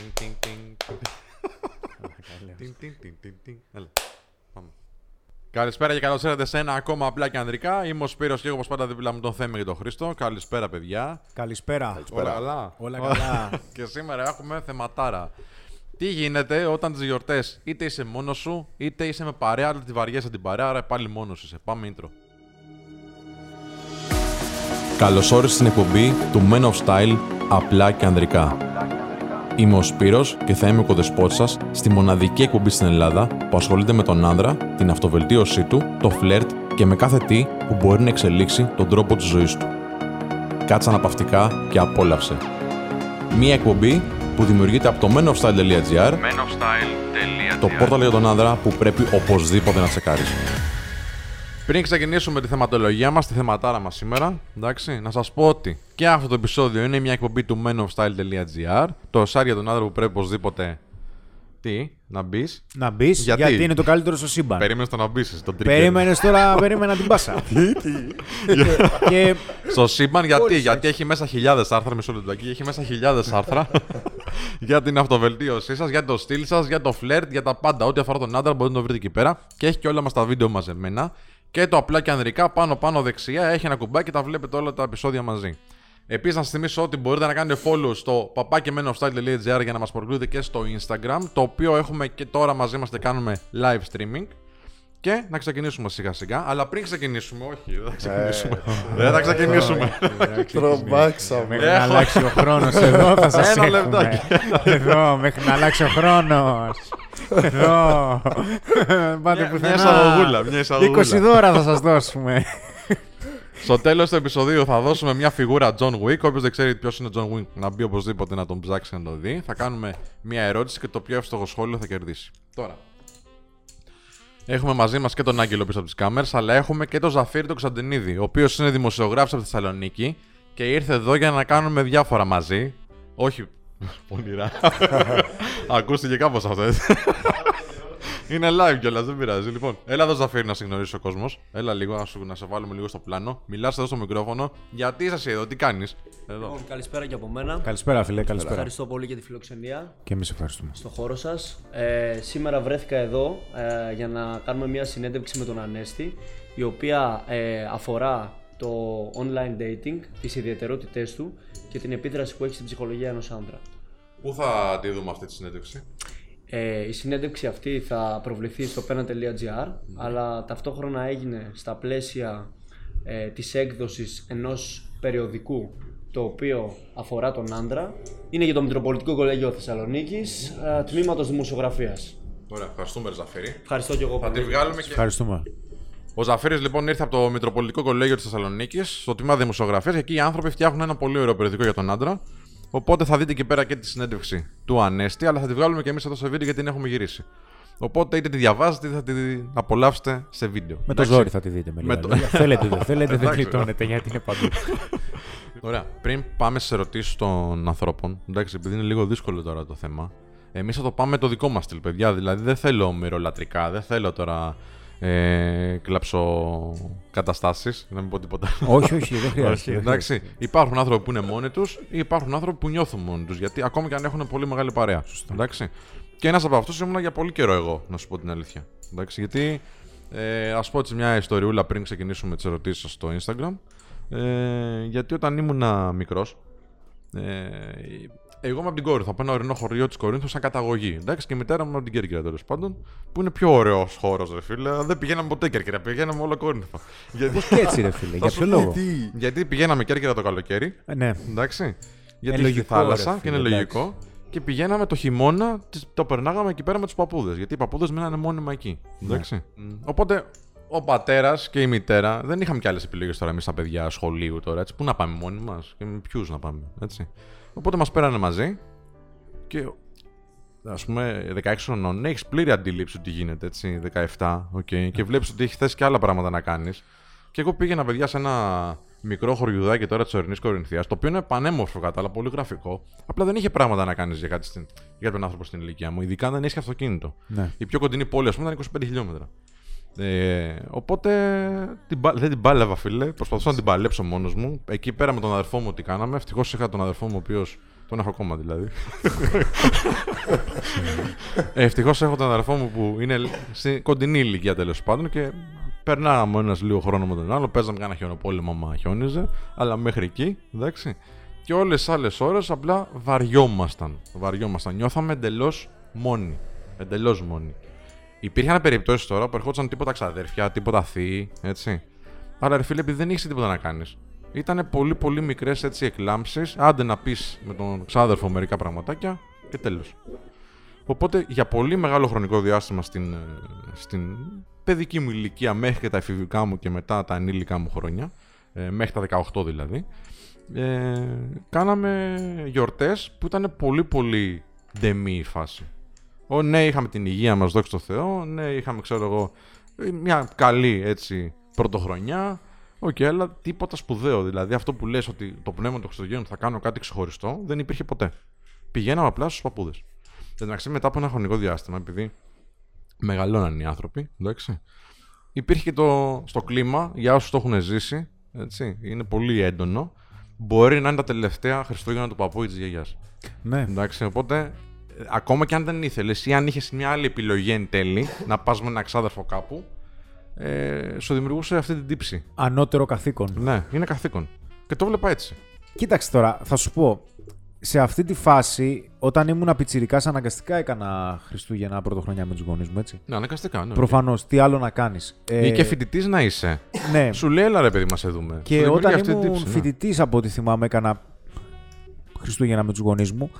Τιν, τιν, τιν. Τιν, τιν, τιν, τιν, τιν. Έλα, πάμε. Καλησπέρα και καλώς ήρθατε σε ένα ακόμα απλά και ανδρικά. Είμαι ο Σπύρος και εγώ όπως πάντα δίπλα μου τον Θέμη και τον Χρήστο. Καλησπέρα, παιδιά. Καλησπέρα. Όλα καλά. Όλα καλά. και σήμερα έχουμε θεματάρα. Τι γίνεται όταν τις γιορτές είτε είσαι μόνος σου είτε είσαι με παρέα, αλλά τη βαριέσαι την παρέα, άρα πάλι μόνος είσαι. Πάμε intro. Καλώς όρισες στην εκπομπή του Men of Style απλά και ανδρικά. Είμαι ο Σπύρος και θα είμαι ο κοδεσπότης σας στη μοναδική εκπομπή στην Ελλάδα που ασχολείται με τον άνδρα, την αυτοβελτίωσή του, το φλερτ και με κάθε τι που μπορεί να εξελίξει τον τρόπο της ζωής του. Κάτσε αναπαυτικά και απόλαυσε. Μία εκπομπή που δημιουργείται από το menofstyle.gr το πόρταλ για τον άνδρα που πρέπει οπωσδήποτε να τσεκάρεις. Πριν ξεκινήσουμε τη θεματολογία μας, τη θεματάρα μας σήμερα, εντάξει, να σας πω ότι και αυτό το επεισόδιο είναι μια εκπομπή του menofstyle.gr, το site για τον άνδρα που πρέπει οπωσδήποτε τι, να μπεις; Να μπεις Γιατί; γιατί; είναι το καλύτερο στο σύμπαν. Περίμενες το να μπεις. Τον trigger. Περίμενες τώρα, περίμενα την πάσα. και Στο σύμπαν γιατί, Χωρίς γιατί έχει μέσα χιλιάδες άρθρα. Μισό λεπτάκι. Έχει μέσα χιλιάδες άρθρα για την αυτοβελτίωσή σας, για το στυλ σας, για το φλερτ, για τα πάντα. Ό,τι αφορά τον άντρα μπορείτε να το βρείτε εκεί πέρα. Και έχει και όλα μας τα βίντεο μαζεμένα. Και το απλά και ανδρικά πάνω πάνω δεξιά έχει ένα κουμπάκι και τα βλέπετε όλα τα επεισόδια μαζί. Επίσης, να σας θυμίσω ότι μπορείτε να κάνετε follow στο papakemenofstyle.gr για να μας προκλούνται και στο Instagram, το οποίο έχουμε και τώρα μαζί μας και κάνουμε live streaming. Και να ξεκινήσουμε σιγά σιγά. Αλλά πριν ξεκινήσουμε, όχι, δεν θα ξεκινήσουμε. δεν θα ξεκινήσουμε. Τρομάξαμε. μέχρι να Έχω. αλλάξει ο χρόνο εδώ θα σα Ένα έχουμε. λεπτάκι. Εδώ, μέχρι να αλλάξει ο χρόνο. Εδώ. Πάτε Μια- πουθενά. μια εισαγωγούλα, μια εισαγωγούλα. 20 δώρα θα σα δώσουμε. Στο τέλο του επεισοδίου θα δώσουμε μια φιγούρα John Wick. Όποιο δεν ξέρει ποιο είναι ο John Wick, να μπει οπωσδήποτε να τον ψάξει να το δει. Θα κάνουμε μια ερώτηση και το πιο εύστοχο σχόλιο θα κερδίσει. Τώρα. Έχουμε μαζί μας και τον Άγγελο πίσω από τις κάμερες, αλλά έχουμε και τον Ζαφίρι τον Ξαντινίδη, ο οποίος είναι δημοσιογράφος από τη Θεσσαλονίκη και ήρθε εδώ για να κάνουμε διάφορα μαζί. Όχι. Πονηρά. Ακούστηκε κάπως αυτό, έτσι. Είναι live κιόλας, δεν πειράζει. Λοιπόν, έλα εδώ Ζαφίρι να σε γνωρίσει ο κόσμος. Έλα λίγο, να, σου, να σε βάλουμε λίγο στο πλάνο. Μιλάς εδώ στο μικρόφωνο. Γιατί είσαι εσύ εδώ, τι κάνεις; Εδώ. Λοιπόν, καλησπέρα και από μένα. Καλησπέρα, φιλέ, καλησπέρα. Ευχαριστώ πολύ για τη φιλοξενία Και εμείς ευχαριστούμε. στο χώρο σας. Ε, σήμερα βρέθηκα εδώ ε, για να κάνουμε μια συνέντευξη με τον Ανέστη, η οποία ε, αφορά το online dating, τις ιδιαιτερότητές του και την επίδραση που έχει στην ψυχολογία ενός άντρα. Πού θα τη δούμε αυτή τη συνέντευξη; Ε, η συνέντευξη αυτή θα προβληθεί στο pena.gr, αλλά ταυτόχρονα έγινε στα πλαίσια ε, της έκδοσης ενός περιοδικού το οποίο αφορά τον άντρα. Είναι για το Μητροπολιτικό Κολέγιο Θεσσαλονίκης, ε, τμήματος δημοσιογραφίας. Ωραία, ευχαριστούμε, ρε Ζαφίρι. Ευχαριστώ και εγώ Θα τη πολύ. βγάλουμε και. Ευχαριστούμε. Ο Ζαφίρι λοιπόν ήρθε από το Μητροπολιτικό Κολέγιο της Θεσσαλονίκης, στο τμήμα Δημοσιογραφίας, και εκεί οι άνθρωποι φτιάχνουν ένα πολύ ωραίο περιοδικό για τον άντρα. Οπότε θα δείτε εκεί πέρα και τη συνέντευξη του Ανέστη, αλλά θα τη βγάλουμε και εμείς εδώ σε βίντεο γιατί την έχουμε γυρίσει. Οπότε είτε τη διαβάζετε είτε θα τη απολαύσετε σε βίντεο. Με το Εντάξει. ζόρι θα τη δείτε με Με λίγα το- λόγια. Θέλετε, δεν θέλετε, δεν Εντάξει. γλιτώνετε γιατί είναι παντού. Ωραία. Πριν πάμε στι ερωτήσεις των ανθρώπων, εντάξει, επειδή είναι λίγο δύσκολο τώρα το θέμα, εμείς θα το πάμε το δικό μας στυλ, παιδιά. Δηλαδή δεν θέλω μυρολατρικά, δεν θέλω τώρα ε, κλαψοκαταστάσει, να μην πω τίποτα. όχι, όχι, δεν Όχι, χρειάζεται. δεν χρειάζεται. εντάξει. Υπάρχουν άνθρωποι που είναι μόνοι τους ή υπάρχουν άνθρωποι που νιώθουν μόνοι τους. Γιατί ακόμη και αν έχουν πολύ μεγάλη παρέα. Εντάξει. Και ένας από αυτούς ήμουν για πολύ καιρό εγώ, να σου πω την αλήθεια. Εντάξει, γιατί ε, ας πω έτσι μια ιστοριούλα πριν ξεκινήσουμε τις ερωτήσεις στο Instagram. Ε, γιατί όταν ήμουν μικρός, ε, εγώ είμαι από την Κόρινθο, από ένα ορεινό χωριό της Κορίνθου, σαν καταγωγή. Εντάξει, και η μητέρα μου από την Κέρκυρα τέλος πάντων, που είναι πιο ωραίος χώρος, ρε φίλε. Δεν πηγαίναμε ποτέ Κέρκυρα, πηγαίναμε όλο Κόρινθο. γιατί, Πώς και έτσι, ρε φίλε, για σου ποιο πω λόγο; γιατί πηγαίναμε Κέρκυρα το καλοκαίρι, Ε, Ναι, εντάξει. Γιατί Ε, έχει τη λογικό, θάλασσα ρε και είναι φίλε, λογικό. Και πηγαίναμε το χειμώνα, τις- το περνάγαμε εκεί πέρα με τους παππούδες. Γιατί οι παππούδες μένανε μόνιμα εκεί. Ναι. Εντάξει. Οπότε ο πατέρας και η μητέρα δεν είχαμε κι άλλες επιλογές τώρα εμείς τα παιδιά σχολείου τώρα. Έτσι. Πού να πάμε μόνοι μας και με ποιους να πάμε. Έτσι. Οπότε μας παίρνανε μαζί και ας πούμε 16 χρονών έχεις πλήρη αντίληψη ότι γίνεται έτσι. 17, οκ. Και βλέπεις ότι έχεις, θες και άλλα πράγματα να κάνεις. Και εγώ πήγαινα παιδιά σε ένα μικρό χωριουδάκι τώρα της ορεινής Κορινθίας, το οποίο είναι πανέμορφο κατά, αλλά πολύ γραφικό. Απλά δεν είχε πράγματα να κάνεις για, κάτι στην- για τον άνθρωπο στην ηλικία μου, ειδικά αν δεν έχει αυτοκίνητο. ναι. Η πιο κοντινή πόλη, ας πούμε, ήταν 25 χιλιόμετρα. Ε, οπότε την, πα- δεν την πάλευα, φίλε. Προσπαθούσα να την παλέψω μόνος μου. Εκεί πέρα με τον αδερφό μου τι κάναμε. Ευτυχώς είχα τον αδερφό μου, ο οποίο Τον έχω ακόμα δηλαδή. Ευτυχώς έχω τον αδερφό μου που είναι στη κοντινή ηλικία τέλος πάντων και περνάγαμε ένας λίγο χρόνο με τον άλλο. Παίζαμε κάνα χιονοπόλεμο άμα χιόνιζε, αλλά μέχρι εκεί, εντάξει. Και όλες τις άλλες ώρες απλά βαριόμασταν. Βαριόμασταν. Νιώθαμε εντελώς μόνοι. Εντελώς μόνοι. Υπήρχαν περιπτώσεις τώρα που ερχόντουσαν τίποτα ξαδέρφια, τίποτα θείοι, έτσι. Αλλά ρε φίλε, επειδή δεν είχε τίποτα να κάνεις. Ήταν πολύ πολύ μικρές έτσι εκλάμψεις. Άντε να πεις με τον ξάδερφο μερικά πραγματάκια και τέλος. Οπότε για πολύ μεγάλο χρονικό διάστημα στην, ε, στην παιδική μου ηλικία μέχρι και τα εφηβικά μου και μετά τα ενήλικα μου χρόνια, ε, μέχρι τα 18 δηλαδή, ε, κάναμε γιορτές που ήταν πολύ πολύ ντεμί η φάση. Ο, ναι, είχαμε την υγεία μας, δόξα τω Θεώ, ναι, είχαμε, ξέρω εγώ, μια καλή έτσι πρωτοχρονιά, OK, okay, αλλά τίποτα σπουδαίο. Δηλαδή αυτό που λες ότι το πνεύμα των Χριστουγέννων θα κάνω κάτι ξεχωριστό δεν υπήρχε ποτέ. Πηγαίναμε απλά στους παππούδες. Εν μεταξύ, μετά από ένα χρονικό διάστημα, επειδή μεγαλώναν οι άνθρωποι, εντάξει, υπήρχε και το, στο κλίμα, για όσους το έχουν ζήσει, έτσι, είναι πολύ έντονο, μπορεί να είναι τα τελευταία Χριστούγεννα του παππού ή της γιαγιάς. Ναι. Εντάξει, οπότε, ε, ακόμα και αν δεν ήθελες ή αν είχες μια άλλη επιλογή εν τέλει, να πας με ένα ξάδερφο κάπου, ε, σου δημιουργούσε αυτή την τύψη. Ανώτερο καθήκον. Ναι, είναι καθήκον. Και το βλέπα έτσι. Κοίταξε τώρα, θα σου πω. Σε αυτή τη φάση, όταν ήμουν πιτσιρικάς, αναγκαστικά έκανα Χριστούγεννα πρωτοχρονιά με τους γονείς μου, έτσι. Ναι, αναγκαστικά. Ναι, Προφανώς, τι άλλο να κάνεις. Ή και φοιτητής να είσαι. ναι. Σου λέει, έλα ρε παιδί, μα σε δούμε. Και Σου όταν δημιουργεί αυτή την ήμουν τύψη, ναι. φοιτητής, από ό,τι θυμάμαι, έκανα Χριστούγεννα με τους γονείς μου.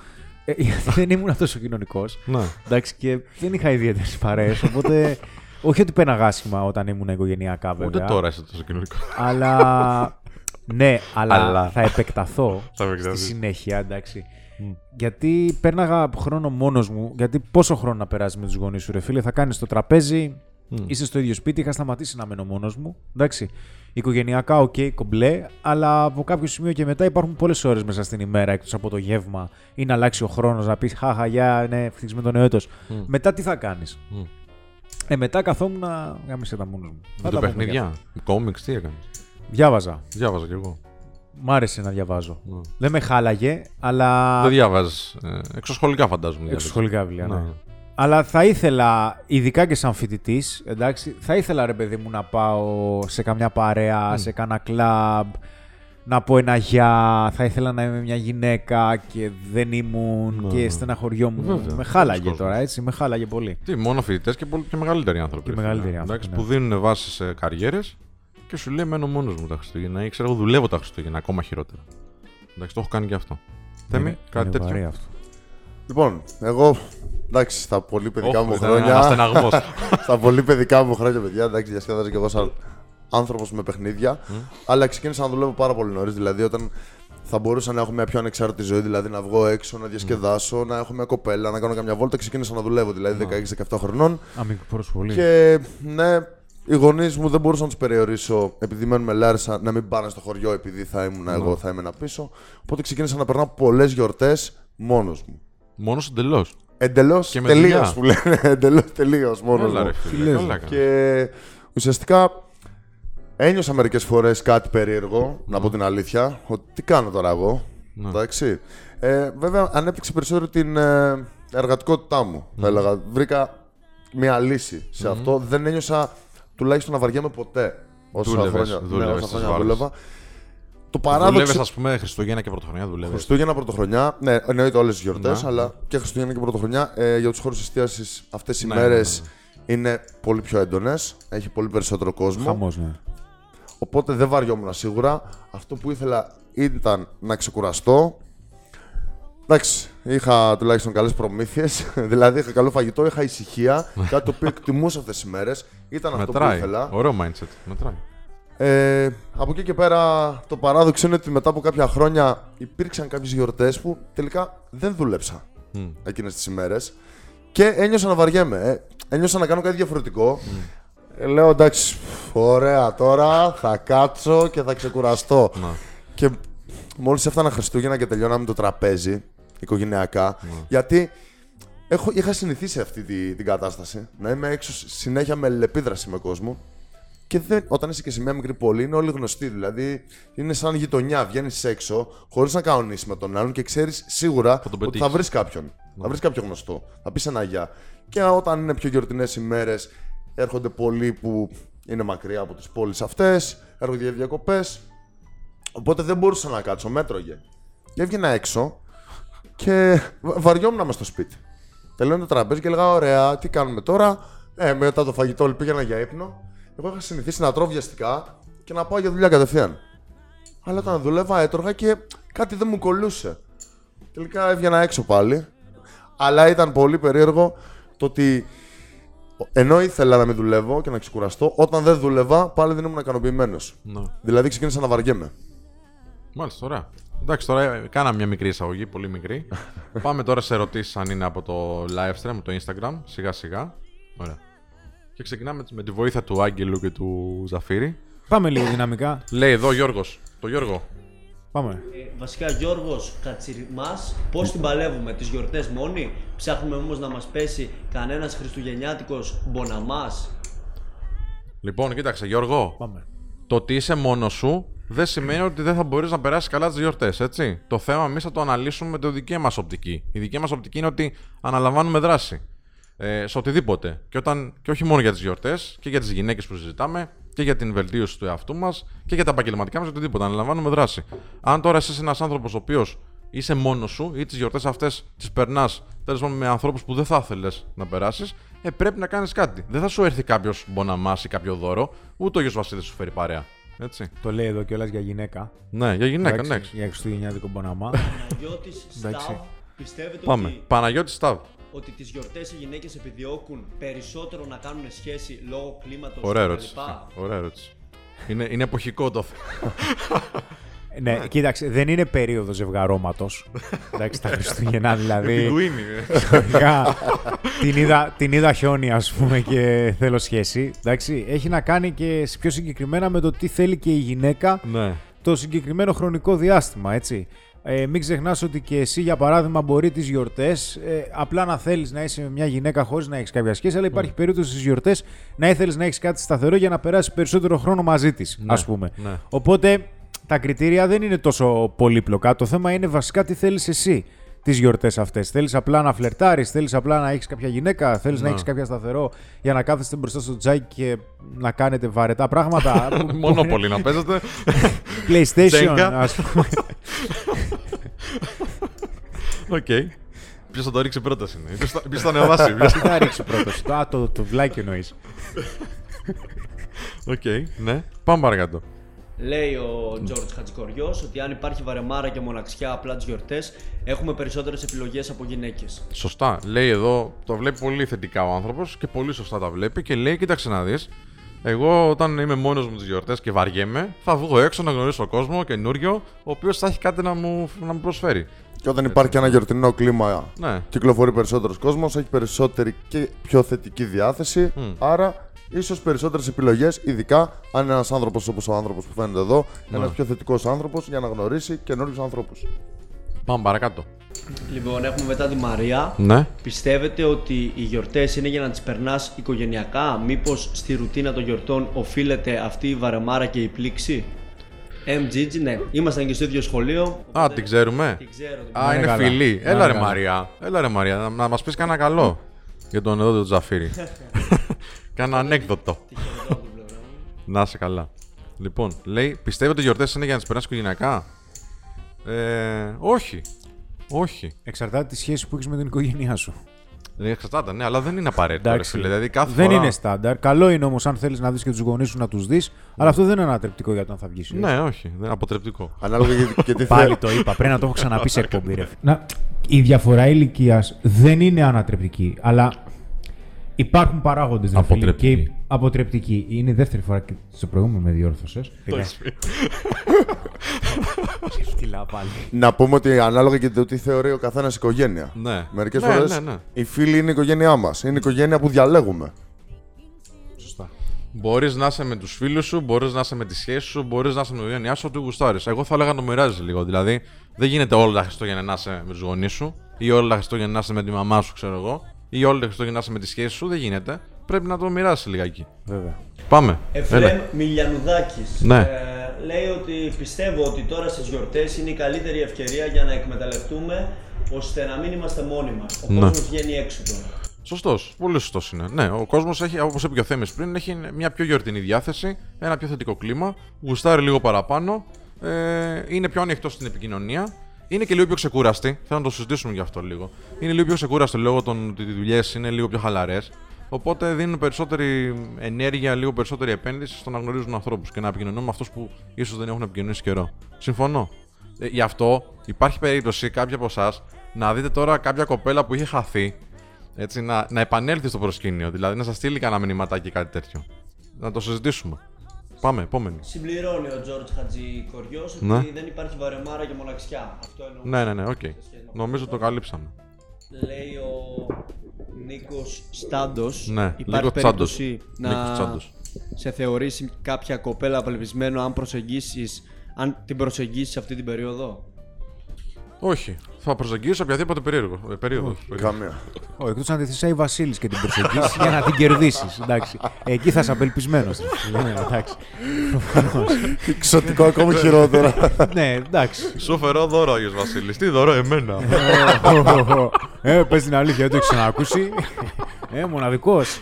Ε, γιατί δεν ήμουν τόσο κοινωνικός. Ναι. Εντάξει, και δεν είχα ιδιαίτερες παρέες. Οπότε. όχι ότι πέναγα άσχημα όταν ήμουν οικογενειακά, βέβαια. Ούτε τώρα είσαι τόσο κοινωνικός. Αλλά. ναι, αλλά, Αλλά. θα επεκταθώ Θα επεκταθείς. στη συνέχεια, εντάξει. Γιατί πέρναγα χρόνο μόνος μου. Γιατί πόσο χρόνο να περάσεις με τους γονείς σου, ρε φίλε. Θα κάνεις το τραπέζι, είσαι στο ίδιο σπίτι. Είχα σταματήσει να μένω μόνος μου. Εντάξει. Οικογενειακά, οκ, κομπλέ. Αλλά από κάποιο σημείο και μετά υπάρχουν πολλές ώρες μέσα στην ημέρα εκτός από το γεύμα ή να αλλάξει ο χρόνος να πεις Χαχα, γεια, ναι, ευτυχισμένο νέο έτος». Μετά τι θα κάνεις; Μμ. Ε, μετά καθόμουν και γάμησέ τα μόνος μου. Θα Με το τα πούμε παιχνίδια; για αυτά. Κόμιξ, τι έκανες; Διάβαζα. Διάβαζα κι εγώ. Μ' άρεσε να διαβάζω. Ναι. Δεν με χάλαγε, αλλά. Δεν διάβαζες. Ε, εξωσχολικά φαντάζομαι. διάβαζες. Εξωσχολικά βιβλία, ναι. Ναι. Αλλά θα ήθελα, ειδικά και σαν φοιτητής, εντάξει, θα ήθελα ρε παιδί μου να πάω σε καμιά παρέα, σε κάνα κλαμπ, να πω ένα γεια. Θα ήθελα να είμαι μια γυναίκα και δεν ήμουν Ναι, και ναι. στεναχωριόμουν. Βέβαια, με χάλαγε πολλοί τώρα, κόσμος. έτσι. Με χάλαγε πολύ. Τι, μόνο φοιτητές και, πολύ- και μεγαλύτεροι άνθρωποι. Και ρε φίλε. μεγαλύτεροι άνθρωποι, Εντάξει, ναι. Που δίνουν βάση σε καριέρες και σου λέει μένω μόνος μου τα Χριστούγεννα ή ξέρω εγώ δουλεύω τα Χριστούγεννα ακόμα χειρότερα. Εντάξει, το έχω κάνει και αυτό. Θέμη, Είναι- κάτι είναι τέτοιο. βαρύ αυτό. Λοιπόν, εγώ εντάξει, στα πολύ παιδικά Όχ, μου ήταν χρόνια. ένας στεναγμός. στα πολύ παιδικά μου χρόνια, παιδιά, εντάξει, διασκέδαζα και εγώ σαν άνθρωπος με παιχνίδια. Αλλά ξεκίνησα να δουλεύω πάρα πολύ νωρίς. Δηλαδή, όταν θα μπορούσα να έχω μια πιο ανεξάρτητη ζωή, δηλαδή να βγω έξω, να διασκεδάσω, να έχω μια κοπέλα, να κάνω καμιά βόλτα, ξεκίνησα να δουλεύω. Δηλαδή, 16-17 χρονών. Αμυγκοφόρος πολύ. Και ναι, οι γονείς μου δεν μπορούσα να τους περιορίσω επειδή μένουμε Λάρισα να μην πάνε στο χωριό επειδή θα ήμουν εγώ, θα έμενα πίσω. Οπότε ξεκίνησα να περνάω πολλές γιορτές μόνος μου. Μόνος εντελώς. Εντελώς Και με τελείως δουλειά. που λένε. Εντελώς τελείως μόνος Έλα, μου. ρε φίλε. λες, καλά ρε. κάνεις. Και ουσιαστικά ένιωσα μερικές φορές κάτι περίεργο, να πω την αλήθεια. Ότι τι κάνω τώρα εγώ. Ναι. Εντάξει. Ε, βέβαια, ανέπτυξε περισσότερο την ε, εργατικότητά μου. Θα έλεγα. Βρήκα μια λύση σε αυτό. Δεν ένιωσα τουλάχιστον να βαριέμαι ποτέ. Όσα Δούλευες, χρόνια, ναι, δούλευες όσα στις χρόνια βάλες. δούλευα. Το παράδοξο. Δούλευε, ας πούμε, Χριστούγεννα και Πρωτοχρονιά δουλεύεις. Χριστούγεννα, Πρωτοχρονιά. Ναι, εννοείται όλες τις γιορτές, Ναι, αλλά και Χριστούγεννα και Πρωτοχρονιά. Ε, για τους χώρους εστίασης αυτές οι Ναι, μέρες ναι, είναι πολύ πιο έντονες. Έχει πολύ περισσότερο κόσμο. Χαμός, ναι. Οπότε δεν βαριόμουν σίγουρα. Αυτό που ήθελα ήταν να ξεκουραστώ. Εντάξει, είχα τουλάχιστον καλές προμήθειες. δηλαδή είχα καλό φαγητό, είχα ησυχία. κάτι το οποίο εκτιμούσα αυτές τις μέρες. Ήταν αυτό που Μετράει. ήθελα. Ωραίο mindset. Μετράει. Ε, από εκεί και πέρα το παράδοξο είναι ότι μετά από κάποια χρόνια υπήρξαν κάποιες γιορτές που τελικά δεν δούλεψα Μμ. εκείνες τις ημέρες και ένιωσα να βαριέμαι. Ε. Ένιωσα να κάνω κάτι διαφορετικό. Ε, λέω εντάξει, ωραία τώρα, θα κάτσω και θα ξεκουραστώ. Να. Και μόλις έφτανα Χριστούγεννα και τελειώναμε το τραπέζι οικογενειακά, γιατί έχω, είχα συνηθίσει αυτή τη, την κατάσταση. Να είμαι έξω συνέχεια με αλληλεπίδραση με κόσμο. Και δεν, όταν είσαι και σε μια μικρή πόλη, είναι όλοι γνωστοί. Δηλαδή, είναι σαν γειτονιά. Βγαίνεις έξω, χωρίς να κανονίσεις με τον άλλον και ξέρεις σίγουρα τον ότι θα πετύχεις. βρεις κάποιον. Θα βρεις κάποιο γνωστό. Θα πεις ένα γεια. Και όταν είναι πιο γιορτινές ημέρε, έρχονται πολλοί που είναι μακριά από τις πόλεις αυτές, έρχονται για διακοπές. Οπότε δεν μπορούσα να κάτσω, μέτρωγε. Και έβγαινα έξω και βα- βαριόμουν μες στο σπίτι. Τελειώνει το τραπέζι και έλεγα: Ωραία, τι κάνουμε τώρα; Ε, μετά το φαγητό όλοι πήγαινα για ύπνο. Εγώ είχα συνηθίσει να τρώω βιαστικά και να πάω για δουλειά κατευθείαν. Αλλά όταν δούλευα έτρωγα και κάτι δεν μου κολούσε. Τελικά έβγαινα έξω πάλι. Αλλά ήταν πολύ περίεργο το ότι ενώ ήθελα να μην δουλεύω και να ξεκουραστώ, όταν δεν δούλευα πάλι δεν ήμουν ικανοποιημένος. Ναι. Δηλαδή ξεκίνησα να βαριέμαι. Μάλιστα, ωραία. Εντάξει, τώρα ε, κάναμε μια μικρή εισαγωγή, πολύ μικρή. Πάμε τώρα σε ερωτήσεις αν είναι από το live stream, από το Instagram, σιγά σιγά. Ωραία. Και ξεκινάμε με τη βοήθεια του Άγγελου και του Ζαφύρη. Πάμε λίγο δυναμικά. Λέει εδώ Γιώργος, το Γιώργο. Πάμε. Ε, βασικά Γιώργος Κατσιριμάς, πώς την παλεύουμε, τις γιορτές μόνοι, ψάχνουμε όμως να μας πέσει κανένας χριστουγεννιάτικος μποναμάς. Λοιπόν, κοίταξε Γιώργο, Πάμε. το ότι είσαι μόνος σου δεν σημαίνει ότι δεν θα μπορείς να περάσεις καλά τις γιορτές, έτσι; Το θέμα εμείς θα το αναλύσουμε με τη δική μας οπτική. Η δική μας οπτική είναι ότι αναλαμβάνουμε δράση. Ε, σε οτιδήποτε. Και, όταν, και όχι μόνο για τις γιορτές, και για τις γυναίκες που συζητάμε, και για την βελτίωση του εαυτού μας, και για τα επαγγελματικά μας, οτιδήποτε. Αναλαμβάνουμε δράση. Αν τώρα εσύ είσαι ένας άνθρωπος ο οποίος είσαι μόνος σου ή τις γιορτές αυτές τις περνάς τέλος πάντων με ανθρώπους που δεν θα ήθελε να περάσεις, ε, πρέπει να κάνεις κάτι. Δεν θα σου έρθει κάποιος μποναμά ή κάποιο δώρο, ούτε ο γιος Βασίλης σου φέρει παρέα. Έτσι. Το λέει εδώ κιόλας για γυναίκα. Ναι, για γυναίκα, Εντάξει, εντάξει. Για χριστουγεννιάτικο μποναμά. Παναγιώτης Εντάξει. Σταύ, πιστεύετε Πάμε. ότι, Παναγιώτης Σταύ. Ότι τις γιορτές οι γυναίκες επιδιώκουν περισσότερο να κάνουν σχέση λόγω κλίματος Ωραία κτλ. ερώτηση. Ωραία ερώτηση. Είναι, είναι εποχικό το θέμα. ναι, κοίταξε, δεν είναι περίοδος ζευγαρώματος. Εντάξει, τα Χριστούγεννα δηλαδή. Πιγκουίνι. Πραγματικά, την, είδα, την είδα χιόνι, ας πούμε, και θέλω σχέση. Εντάξει, έχει να κάνει και πιο συγκεκριμένα με το τι θέλει και η γυναίκα ναι. το συγκεκριμένο χρονικό διάστημα, έτσι. Ε, μην ξεχνάς ότι και εσύ, για παράδειγμα, μπορεί τις γιορτές ε, απλά να θέλεις να είσαι με μια γυναίκα χωρίς να έχεις κάποια σχέση, αλλά υπάρχει περίπτωση στις γιορτές να ήθελες να έχεις κάτι σταθερό για να περάσεις περισσότερο χρόνο μαζί της, Ναι, ας πούμε. ναι. Οπότε τα κριτήρια δεν είναι τόσο πολύπλοκα. Το θέμα είναι βασικά τι θέλεις εσύ τις γιορτές αυτές. Θέλεις απλά να φλερτάρεις, θέλεις απλά να έχεις κάποια γυναίκα, θέλεις να Ναι. έχεις κάποια σταθερό για να κάθεστε μπροστά στο τζάκι και να κάνετε βαρετά πράγματα. που- Μόνο πολύ να παίζετε. PlayStation, Τζέγκα. ας πούμε. Οκ. Ποιος θα το ρίξει πρώτα είναι. Ποιος θα ανεβάσει. ποιος- Τι θα ρίξει πρώτος. Το, α, το, το βλάκι εννοείς. Οκ, ναι. Πάμε παρακάτω. Λέει ο Τζόρτζ Χατζικοριός ότι αν υπάρχει βαρεμάρα και μοναξιά απλά τις γιορτές έχουμε περισσότερες επιλογές από γυναίκες. Σωστά. Λέει εδώ, το βλέπει πολύ θετικά ο άνθρωπος και πολύ σωστά τα βλέπει και λέει: Κοίταξε να δεις. Εγώ όταν είμαι μόνος μου τις γιορτές και βαριέμαι, θα βγω έξω να γνωρίσω κόσμο καινούριο, ο οποίος θα έχει κάτι να μου, να μου προσφέρει. Και όταν υπάρχει και ένα γιορτινό κλίμα, Ναι. κυκλοφορεί περισσότερος κόσμος, έχει περισσότερη και πιο θετική διάθεση. Μμ. Άρα, ίσως περισσότερες επιλογές, ειδικά αν είναι ένας άνθρωπος όπως ο άνθρωπος που φαίνεται εδώ, Ναι. ένας πιο θετικός άνθρωπος για να γνωρίσει καινούριους ανθρώπους. Πάμε παρακάτω. Λοιπόν, έχουμε μετά τη Μαρία. Ναι. Πιστεύετε ότι οι γιορτές είναι για να τις περνάς οικογενειακά, μήπως στη ρουτίνα των γιορτών οφείλεται αυτή η βαρεμάρα και η πλήξη; MGG, ναι. Ήμασταν και στο ίδιο σχολείο. Α, την ξέρουμε. Την ξέρω. την Α, Να είναι είναι καλά. φιλή. Να Έλα είναι ρε καλά. Μαρία. Έλα ρε Μαρία, να, να μας πεις κανένα καλό. Για τον εδώ τον Τζαφίρι. Κάνα ανέκδοτο. Τη χαιρετώ από την πλευρά μου. Να είσαι καλά. Λοιπόν, λέει, πιστεύετε ότι οι γιορτές είναι για να τις περάσεις οικογενειακά; Ε, όχι. Όχι. Εξαρτάται τη σχέση που έχεις με την οικογένειά σου. Δεν εξαρτάται, ναι, αλλά δεν είναι απαραίτητο. Ρε, Εντάξει. φίλε. Δηλαδή, κάθε δεν φορά... είναι στάνταρ. Καλό είναι όμως αν θέλεις να δεις και τους γονείς σου να τους δεις, αλλά αυτό δεν είναι ανατρεπτικό για το αν θα βγεις. Ναι, όχι. Δεν είναι αποτρεπτικό. Ανάλογα και, και τι Πάλι θέλει. το είπα. Πρέπει να το έχω ξαναπεί σε εκπομπή, ρε. Να, η διαφορά ηλικίας δεν είναι ανατρεπτική, αλλά υπάρχουν παράγοντες. Αποτρεπτική. αποτρεπτική. Είναι η δεύτερη φορά και στο προηγούμενο με διόρθωσες. Φτυλά πάλι. Να πούμε ότι ανάλογα και το τι θεωρεί ο καθένας οικογένεια. Ναι. Μερικές Ναι, φορές ναι, ναι. οι φίλοι είναι η οικογένειά μας. Είναι η οικογένεια που διαλέγουμε. Σωστά. Μπορείς να είσαι με τους φίλους σου, μπορείς να είσαι με τη σχέση σου, μπορείς να είσαι με την οικογένειά σου, ό,τι γουστάρεις. Εγώ θα έλεγα να το μοιράζεις λίγο. Δηλαδή, δεν γίνεται όλα τα Χριστούγεννα να είσαι με τους γονείς σου, ή όλα τα Χριστούγεννα να είσαι με τη μαμά σου, ξέρω εγώ, ή όλα τα Χριστούγεννα να είσαι με τη σχέση σου. Δεν γίνεται. πρέπει να το μοιράσει λιγάκι. Βέβαια. Πάμε. Εφρέμ Έλα. Μιλιανουδάκης. Ναι. Ε, λέει ότι πιστεύω ότι τώρα στις γιορτές είναι η καλύτερη ευκαιρία για να εκμεταλλευτούμε ώστε να μην είμαστε μόνοι μας. Ο Ναι. κόσμος βγαίνει έξω τώρα. Σωστός. Πολύ σωστός είναι. Ναι, ο κόσμος έχει, όπως είπε και ο Θέμης πριν, έχει μια πιο γιορτινή διάθεση, ένα πιο θετικό κλίμα, γουστάρει λίγο παραπάνω, ε, είναι πιο ανοιχτός στην επικοινωνία. Είναι και λίγο πιο ξεκούραστη. Θέλω να το συζητήσουμε γι' αυτό λίγο. Είναι λίγο πιο ξεκούραστη λόγω των ότι οι δουλειές είναι λίγο πιο χαλαρές. Οπότε δίνουν περισσότερη ενέργεια, λίγο περισσότερη επένδυση στο να γνωρίζουν ανθρώπους και να επικοινωνούν με αυτούς που ίσως δεν έχουν επικοινωνήσει καιρό. Συμφωνώ. Ε, γι' αυτό υπάρχει περίπτωση κάποιοι από εσάς να δείτε τώρα κάποια κοπέλα που είχε χαθεί έτσι, να, να επανέλθει στο προσκήνιο. Δηλαδή να σας στείλει κανένα μηνυματάκι ή κάτι τέτοιο. Να το συζητήσουμε. Πάμε, επόμενη. Συμπληρώνει ο Τζόρτζ Χατζη Κοριός ότι Ναι. δεν υπάρχει βαρεμάρα και μοναξιά. Αυτό εννοώ. Ναι, ναι, ναι, οκ. Νομίζω το καλύψαμε. Λέει ο Νίκος Στάντος. Ναι, υπάρχει Νίκος περίπτωση Τσάντος. να Νίκος Τσάντος. σε θεωρήσει κάποια κοπέλα απελπισμένο αν προσεγγίσεις, αν την προσεγγίσεις αυτή την περίοδο; Όχι. Θα προσεγγίσω οποιαδήποτε περίεργο. Ε, περίοδο. Καμία. Όχι, εκτός αν τη Θησάει Βασίλης και την προσεγγίσεις για να την κερδίσεις. Εντάξει. Εκεί θα είσαι απελπισμένος. Ναι, εντάξει. Προφανώς. Εξωτικό ακόμη χειρότερα. ναι, εντάξει. Σου φερώ δώρο, Άγιος Βασίλης. Τι δώρο, εμένα. ε, πες την αλήθεια, δεν το έχεις ξανακούσει. ε, μοναδικός.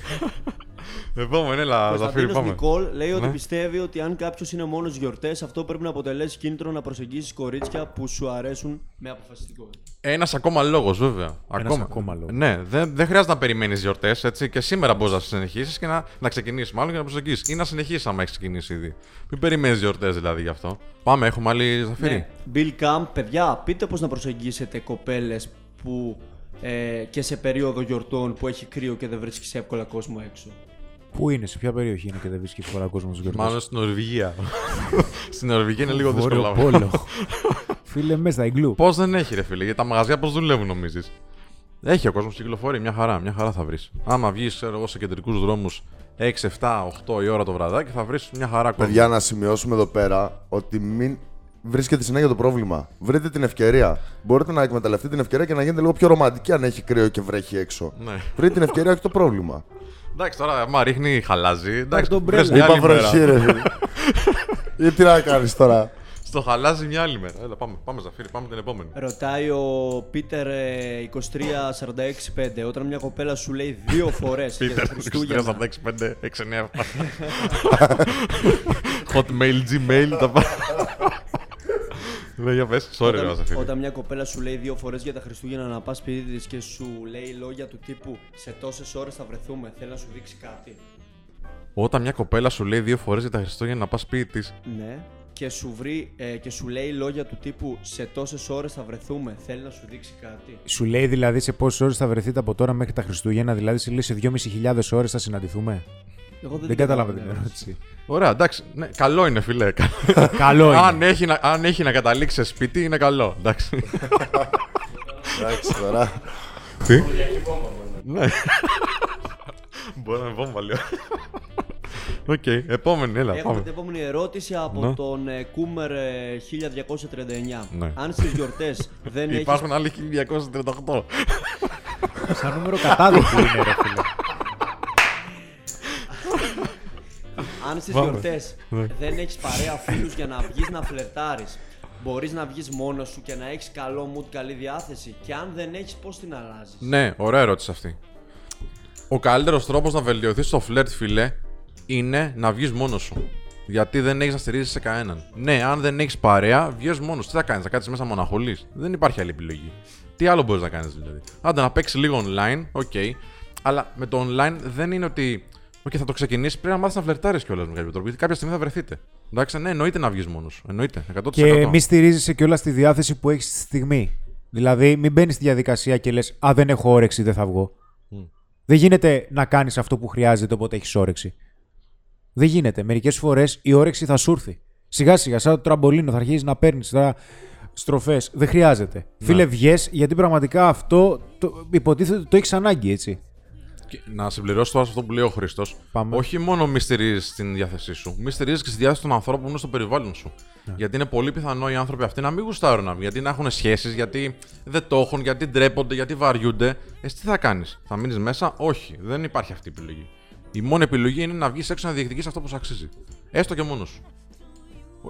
Επόμενη, έλα, Ζαφύρι, Κωνσταντίνος πάμε. Νικόλ λέει ότι Ναι. πιστεύει ότι αν κάποιος είναι μόνος γιορτές, αυτό πρέπει να αποτελέσει κίνητρο να προσεγγίσει κορίτσια που σου αρέσουν με αποφασιστικότητα. Ένας ακόμα λόγος, βέβαια. Ακόμα, ακόμα λόγος. Ναι, δεν, δεν χρειάζεται να περιμένεις γιορτές, έτσι. Και σήμερα μπορείς να συνεχίσεις και να, να ξεκινήσεις, μάλλον και να προσεγγίσεις. Ή να συνεχίσεις άμα έχεις ξεκινήσει ήδη. Μην περιμένεις γιορτές δηλαδή γι' αυτό. Πάμε, έχουμε άλλη Ζαφύρι. Ναι. Bill Camp, παιδιά, πείτε πώς να προσεγγίσετε κοπέλες που ε, και σε περίοδο γιορτών που έχει κρύο και δεν βρίσκεις εύκολα κόσμο έξω. Πού είναι, σε ποια περιοχή είναι και δεν βρίσκει φορά κόσμο στους γιορτέ. Μάλλον στην Νορβηγία. στην Νορβηγία είναι λίγο Βόρειο δύσκολο. Πόλο. Φίλε, μέσα στα iglu. Πώς δεν έχει, ρε φίλε, γιατί τα μαγαζιά πώς δουλεύουν, νομίζεις; Έχει ο κόσμος κυκλοφορεί, μια χαρά, μια χαρά θα βρεις. Άμα βγεις, ξέρω εγώ, σε κεντρικούς δρόμους 6, 7, 8 η ώρα το βραδάκι, θα βρεις μια χαρά κόσμο. Παιδιά, να σημειώσουμε εδώ πέρα ότι μην βρίσκεται συνέχεια το πρόβλημα. Βρείτε την ευκαιρία. Μπορείτε να εκμεταλλευτείτε την ευκαιρία και να γίνετε λίγο πιο ρομαντική αν έχει κρύο και βρέχει έξω. Ναι. Βρείτε την ευκαιρία, όχι το πρόβλημα. Εντάξει, τώρα, άμα ρίχνει, χαλάζει. Εντάξει, το βρες μπρέλα. μια Είπα άλλη μέρα. βροχή, ρε. φίλε. Ή τι να κάνεις τώρα; Στο χαλάζει μια άλλη μέρα. Έλα, πάμε, πάμε, Ζαφύρι, πάμε την επόμενη. Ρωτάει ο Πίτερ ε, 2346 όταν μια κοπέλα σου λέει δύο φορές για τα Πίτερ, Χριστούγεννα. 23, 6, 5, 6, 9. Hotmail, Gmail, τα πάντα. Ναι, για πες, sorry, ρε Όταν, Ζαφύρι. όταν μια κοπέλα σου λέει δύο φορές για τα Χριστούγεννα να πας σπίτι τη και σου λέει λόγια του τύπου Σε τόσες ώρες θα βρεθούμε, θέλει να σου δείξει κάτι. Όταν μια κοπέλα σου λέει δύο φορές για τα Χριστούγεννα να πας σπίτι τη. Ναι. Και σου, βρει, ε, και σου λέει λόγια του τύπου Σε τόσες ώρες θα βρεθούμε, θέλει να σου δείξει κάτι. Σου λέει δηλαδή σε πόσες ώρες θα βρεθείτε από τώρα μέχρι τα Χριστούγεννα, δηλαδή σε λέει σε 2.500 ώρες θα συναντηθούμε; Εγώ δεν, Δεν κατάλαβα την ερώτηση. Ωραία, εντάξει. Ναι, καλό είναι, φιλέ. Καλό αν, είναι. έχει να, αν έχει να καταλήξει σε σπίτι, είναι καλό. Εντάξει. Εντάξει τώρα. Τι; Ναι. Μπορεί να είναι βόμβα λίγο. Οκ, επόμενη, έλα, Έχουμε πάμε. την επόμενη ερώτηση από Ναι. τον ε, Κούμερ ε, 1239. Ναι. Αν στις γιορτές δεν έχει. Υπάρχουν άλλοι 1238. Σαν νούμερο κατάδικου είναι, ρε φίλε. Αν στις Πάμε. γιορτές Ναι. δεν έχεις παρέα φίλους για να βγεις να φλερτάρεις, μπορείς να βγεις μόνος σου και να έχεις καλό mood, καλή διάθεση. Και αν δεν έχεις, πώς την αλλάζεις; Ναι, ωραία ερώτηση αυτή. Ο καλύτερος τρόπος να βελτιωθείς στο φλερτ, φίλε, είναι να βγεις μόνος σου. Γιατί δεν έχεις να στηρίζει σε κανέναν. Ναι, αν δεν έχεις παρέα, βγες μόνος. Τι θα κάνεις, θα κάτσεις μέσα μοναχούλης. Δεν υπάρχει άλλη επιλογή. Τι άλλο μπορείς να κάνεις δηλαδή. Άντε να παίξεις λίγο online, OK. Αλλά με το online δεν είναι ότι. Οκ, θα το ξεκινήσεις, πρέπει να μάθεις να φλερτάρεις κιόλας με κάποιο τρόπο. Γιατί κάποια στιγμή θα βρεθείτε. Εντάξει, ναι, εννοείται να βγεις μόνος σου. Εννοείται. 100%. Και μη στηρίζεσαι κιόλας στη διάθεση που έχεις στη στιγμή. Δηλαδή, μην μπαίνεις στη διαδικασία και λες: Α, δεν έχω όρεξη, δεν θα βγω. Δεν γίνεται να κάνεις αυτό που χρειάζεται όποτε έχεις όρεξη. Δεν γίνεται. Μερικές φορές η όρεξη θα σου έρθει. Σιγά σιγά, σαν το τραμπολίνο, θα αρχίσεις να παίρνεις τώρα στροφές. Δεν χρειάζεται. Φίλε, βγες, γιατί πραγματικά αυτό το, υποτίθεται ότι το έχεις ανάγκη, έτσι. Και να συμπληρώσω τώρα σε αυτό που λέει ο Χρήστος. Πάμε. Όχι μόνο μη στηρίζει την διάθεσή σου, μη στηρίζει και στη διάθεση των ανθρώπων που είναι στο περιβάλλον σου. Ναι. Γιατί είναι πολύ πιθανό οι άνθρωποι αυτοί να μην γουστάρουν να βγουν, γιατί να έχουν σχέσεις, γιατί δεν το έχουν, γιατί ντρέπονται, γιατί βαριούνται. Εσύ τι θα κάνεις, θα μείνεις μέσα, Όχι, δεν υπάρχει αυτή η επιλογή. Η μόνη επιλογή είναι να βγεις έξω να διεκδικήσει αυτό που σου αξίζει. Έστω και μόνος σου.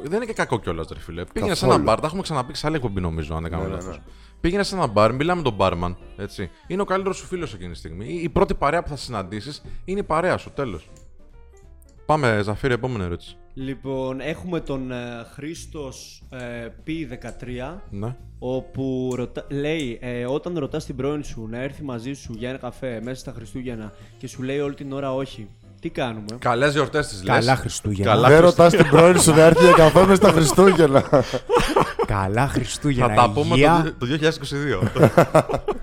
Δεν είναι και κακό κιόλας, ρε φίλε. Πήγαινε σε ένα Καθόλου. μπαρ, τα έχουμε ξαναπεί σε άλλη εκπομπή νομίζω, αν δεν κάνω Ναι, ναι, λάθος. Ναι. Πήγαινε σε ένα μπαρ, μιλάμε με τον μπάρμαν. Έτσι. Είναι ο καλύτερος σου φίλος εκείνη τη στιγμή. Η- Η πρώτη παρέα που θα συναντήσεις είναι η παρέα σου, τέλος. Πάμε, Ζαφύρη, επόμενη ερώτηση. Λοιπόν, έχουμε τον ε, Χρήστος ε, P13 Ναι. όπου ρωτα... λέει ε, όταν ρωτάς την πρώην σου να έρθει μαζί σου για ένα καφέ μέσα στα Χριστούγεννα και σου λέει όλη την ώρα όχι, τι κάνουμε; Καλές γιορτές τη λες. Καλά Χριστούγεννα. Καλά Δεν Χριστούγεννα. ρωτάς την πρώην σου να έρθει για καφέ μες στα Χριστούγεννα. Καλά Χριστούγεννα. Θα τα πούμε υγεία το, το 2022.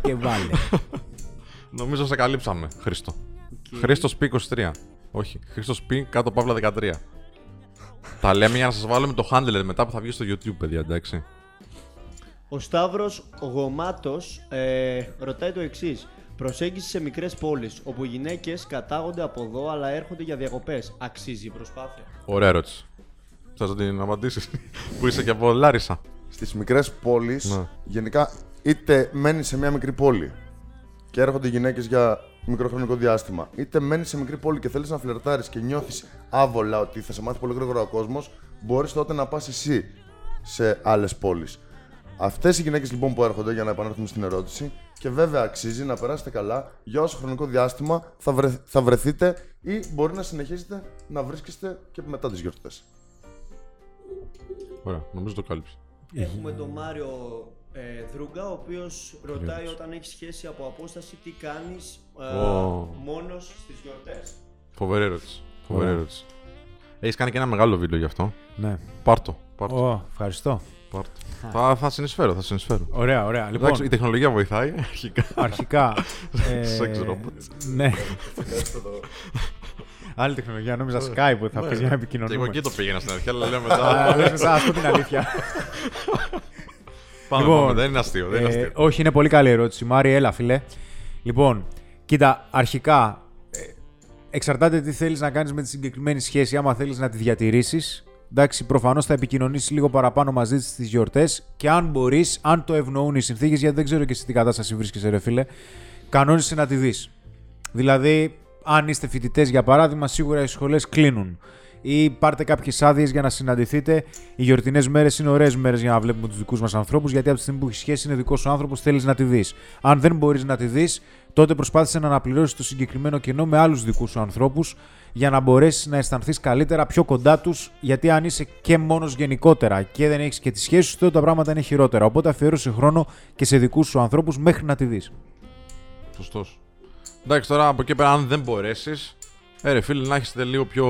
και βάλε. Νομίζω σε καλύψαμε, Χρήστο. Χρήστος P23. Όχι, Χρήστος P κάτω παύλα 13. Τα λέμε για να σας βάλουμε το handler μετά που θα βγει στο YouTube, παιδιά, εντάξει. Ο Σταύρος Γομάτος ε, ρωτάει το εξής. Προσέγγιση σε μικρές πόλεις όπου οι γυναίκες κατάγονται από εδώ αλλά έρχονται για διακοπές. Αξίζει η προσπάθεια. Ωραία ερώτηση. Θα την απαντήσεις. που είσαι και από Λάρισα. Στις μικρές πόλεις, Ναι. γενικά είτε μένει σε μια μικρή πόλη και έρχονται γυναίκες για μικρό χρονικό διάστημα, είτε μένεις σε μικρή πόλη και θέλεις να φλερτάρεις και νιώθεις άβολα ότι θα σε μάθει πολύ γρήγορα ο κόσμος, μπορείς τότε να πας εσύ σε άλλες πόλεις. Αυτές οι γυναίκες λοιπόν που έρχονται, για να επανέλθουμε στην ερώτηση, και βέβαια αξίζει να περάσετε καλά για όσο χρονικό διάστημα θα, βρε- θα βρεθείτε ή μπορεί να συνεχίσετε να βρίσκεστε και μετά τις γιορτές. Ωραία, νομίζω το κάλυψε. Έχουμε τον Μάριο ε, Δρούγκα, ο οποίος ρωτάει όταν έχει σχέση από απόσταση τι κάνεις ε, Ω. μόνος στις γιορτές; Φοβερή ερώτηση. Φοβερή ερώτηση. Έχεις κάνει και ένα μεγάλο βίντεο γι' αυτό. ναι. Πάρτο. Πάρτο. Ω, ευχαριστώ. Πάρτο. θα, θα συνεισφέρω, θα συνεισφέρω. Ωραία, ωραία. Λοιπόν, Εντάξει, η τεχνολογία βοηθάει αρχικά. αρχικά. ε, Sex robot. Ναι. Άλλη τεχνολογία, νόμιζα Skype που θα πει για να Και εγώ επικοινωνούμε. εκεί το πήγαινα στην αρχή, αλλά λέω μετά. Α, λες μετά, ας πω την αλήθεια. Πάμε, Λοιπόν, πάμε, δεν είναι αστείο. Δεν είναι Ε, αστείο. όχι, είναι πολύ καλή ερώτηση. Μάρι, έλα, φίλε. Λοιπόν, κοίτα, αρχικά ε, εξαρτάται τι θέλεις να κάνεις με τη συγκεκριμένη σχέση. Άμα θέλεις να τη διατηρήσεις, εντάξει, προφανώς θα επικοινωνήσεις λίγο παραπάνω μαζί της στις γιορτές και αν μπορείς, αν το ευνοούν οι συνθήκες, γιατί δεν ξέρω και σε τι κατάσταση βρίσκεσαι, ρε φίλε, κανόνισε να τη δεις. Δηλαδή, αν είστε φοιτητές, για παράδειγμα, σίγουρα οι σχολές κλείνουν. Ή πάρτε κάποιες άδειες για να συναντηθείτε. Οι γιορτινές μέρες είναι ωραίες μέρες για να βλέπουμε τους δικούς μας ανθρώπους, γιατί από τη στιγμή που έχεις σχέση είναι δικός σου άνθρωπος, θέλεις να τη δεις. Αν δεν μπορείς να τη δεις, τότε προσπάθησε να αναπληρώσεις το συγκεκριμένο κενό με άλλους δικούς σου ανθρώπους, για να μπορέσεις να αισθανθείς καλύτερα πιο κοντά τους. Γιατί αν είσαι και μόνος γενικότερα και δεν έχεις και τη σχέση σου, τότε τα πράγματα είναι χειρότερα. Οπότε αφιέρωσε χρόνο και σε δικούς σου ανθρώπους μέχρι να τη δεις. Σωστός. Εντάξει, τώρα από εκεί πέρα, αν δεν μπορέσεις, ε, ρε φίλε, να έχετε λίγο πιο,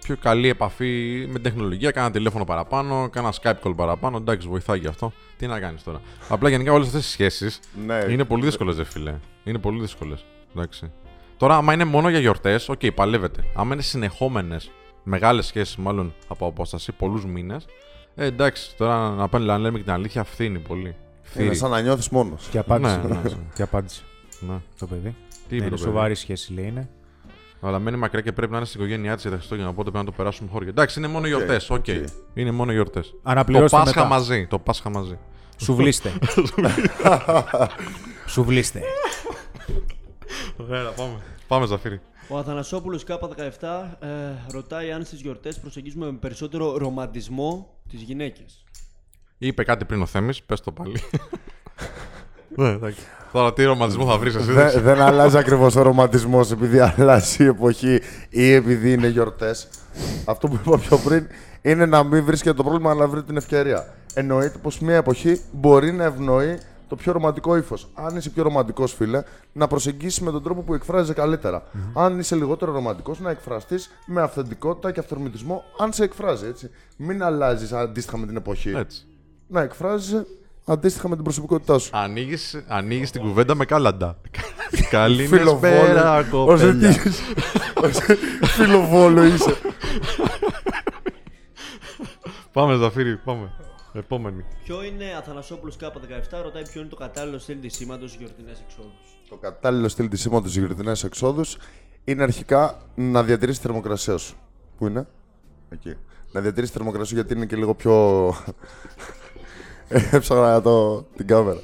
πιο καλή επαφή με την τεχνολογία. Κάνα τηλέφωνο παραπάνω, κάνα Skype call παραπάνω. Εντάξει, βοηθάει και αυτό. Τι να κάνεις τώρα. Απλά γενικά όλες αυτές οι σχέσεις Ναι. είναι πολύ δύσκολες, ρε φίλε. Είναι πολύ δύσκολες. Εντάξει. Τώρα, άμα είναι μόνο για γιορτές, οκ, παλεύετε. Άμα είναι συνεχόμενες, μεγάλες σχέσεις μάλλον από απόσταση, πολλούς μήνες, ε, εντάξει, τώρα να, πάνε, να λέμε και την αλήθεια, φθίνει πολύ. Είναι Φθείρει. σαν να νιώθεις μόνος. Και απάντησε. Ναι, ναι, ναι. Και απάντησε Ναι. το παιδί. Τι Ναι, είπε είναι το παιδί; σοβαρή σχέση, λέει. Είναι. Αλλά μένει μακριά και πρέπει να είναι στην οικογένειά της για τα Χριστούγεννα. Οπότε πρέπει να το περάσουμε χώρια. Εντάξει, είναι μόνο γιορτές. OK. OK. Είναι μόνο γιορτές. Το Αναπληρώστε Πάσχα μετά. μαζί. Το Πάσχα μαζί. Σουβλίστε. Σουβλίστε. Ωραία, πάμε. Πάμε, Ζαφύρι. Ο Αθανασόπουλος K17 ε, ρωτάει αν στις γιορτές προσεγγίζουμε με περισσότερο ρομαντισμό τις γυναίκες. Είπε κάτι πριν ο Θέμης, πες το πάλι. Ναι, εντάξει. Τώρα τι ρομαντισμό θα βρεις εσύ. Δε- δεν αλλάζει ακριβώς ο ρομαντισμός επειδή αλλάζει η εποχή ή επειδή είναι γιορτές. Αυτό που είπα πιο πριν είναι να μην βρίσκεται το πρόβλημα, αλλά να βρει την ευκαιρία. Εννοείται πως μια εποχή μπορεί να ευνοεί το πιο ρομαντικό ύφος. Αν είσαι πιο ρομαντικός, φίλε, να προσεγγίσεις με τον τρόπο που εκφράζεσαι καλύτερα. Αν είσαι λιγότερο ρομαντικός, να εκφραστείς με αυθεντικότητα και αυθορμητισμό, αν σε εκφράζει έτσι. Μην αλλάζεις αντίστοιχα με την εποχή. Έτσι. Να εκφράζεσαι αντίστοιχα με την προσωπικότητά σου. Ανοίγεις, ανοίγεις την κουβέντα με κάλαντα. Καλή Φιλοβόλο. πέρα, Όσο κοπέλια. τι- όσο Φιλοβόλο είσαι. Πάμε, Ζαφύρι, πάμε. Επόμενη. Ποιο είναι Αθανασόπουλος K17 ρωτάει ποιο είναι το κατάλληλο στυλ της σήματος στις γιορτινές εξόδους. Το κατάλληλο στυλ της σήματος στι γιορτινέ εξόδους είναι αρχικά να διατηρήσει τη θερμοκρασία σου. Πού είναι; Εκεί. Να διατηρήσει τη θερμοκρασία σου γιατί είναι και λίγο πιο. Έψαχνα το, την κάμερα.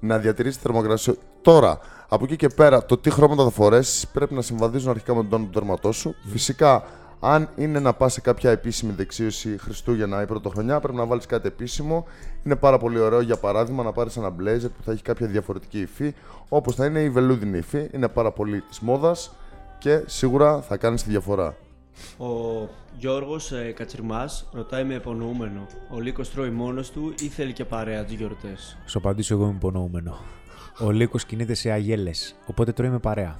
Να διατηρήσει τη θερμοκρασία σου. Τώρα, Από εκεί και πέρα, το τι χρώματα θα φορέσεις πρέπει να συμβαδίζουν αρχικά με τον τόνο του τερματό σου. Φυσικά, αν είναι να πας σε κάποια επίσημη δεξίωση Χριστούγεννα ή Πρωτοχρονιά, πρέπει να βάλεις κάτι επίσημο. Είναι πάρα πολύ ωραίο για παράδειγμα να πάρεις ένα blazer που θα έχει κάποια διαφορετική υφή, όπως θα είναι η βελούδινη υφή. Είναι πάρα πολύ της μόδας και σίγουρα θα κάνεις τη διαφορά. Ο Γιώργος ε, Κατσιρμάς ρωτάει με υπονοούμενο. Ο Λύκος τρώει μόνος του ή θέλει και παρέα τις γιορτές; Σου απαντήσω εγώ με υπονοούμενο. Ο Λύκος κινείται σε αγέλες, οπότε τρώει με παρέα.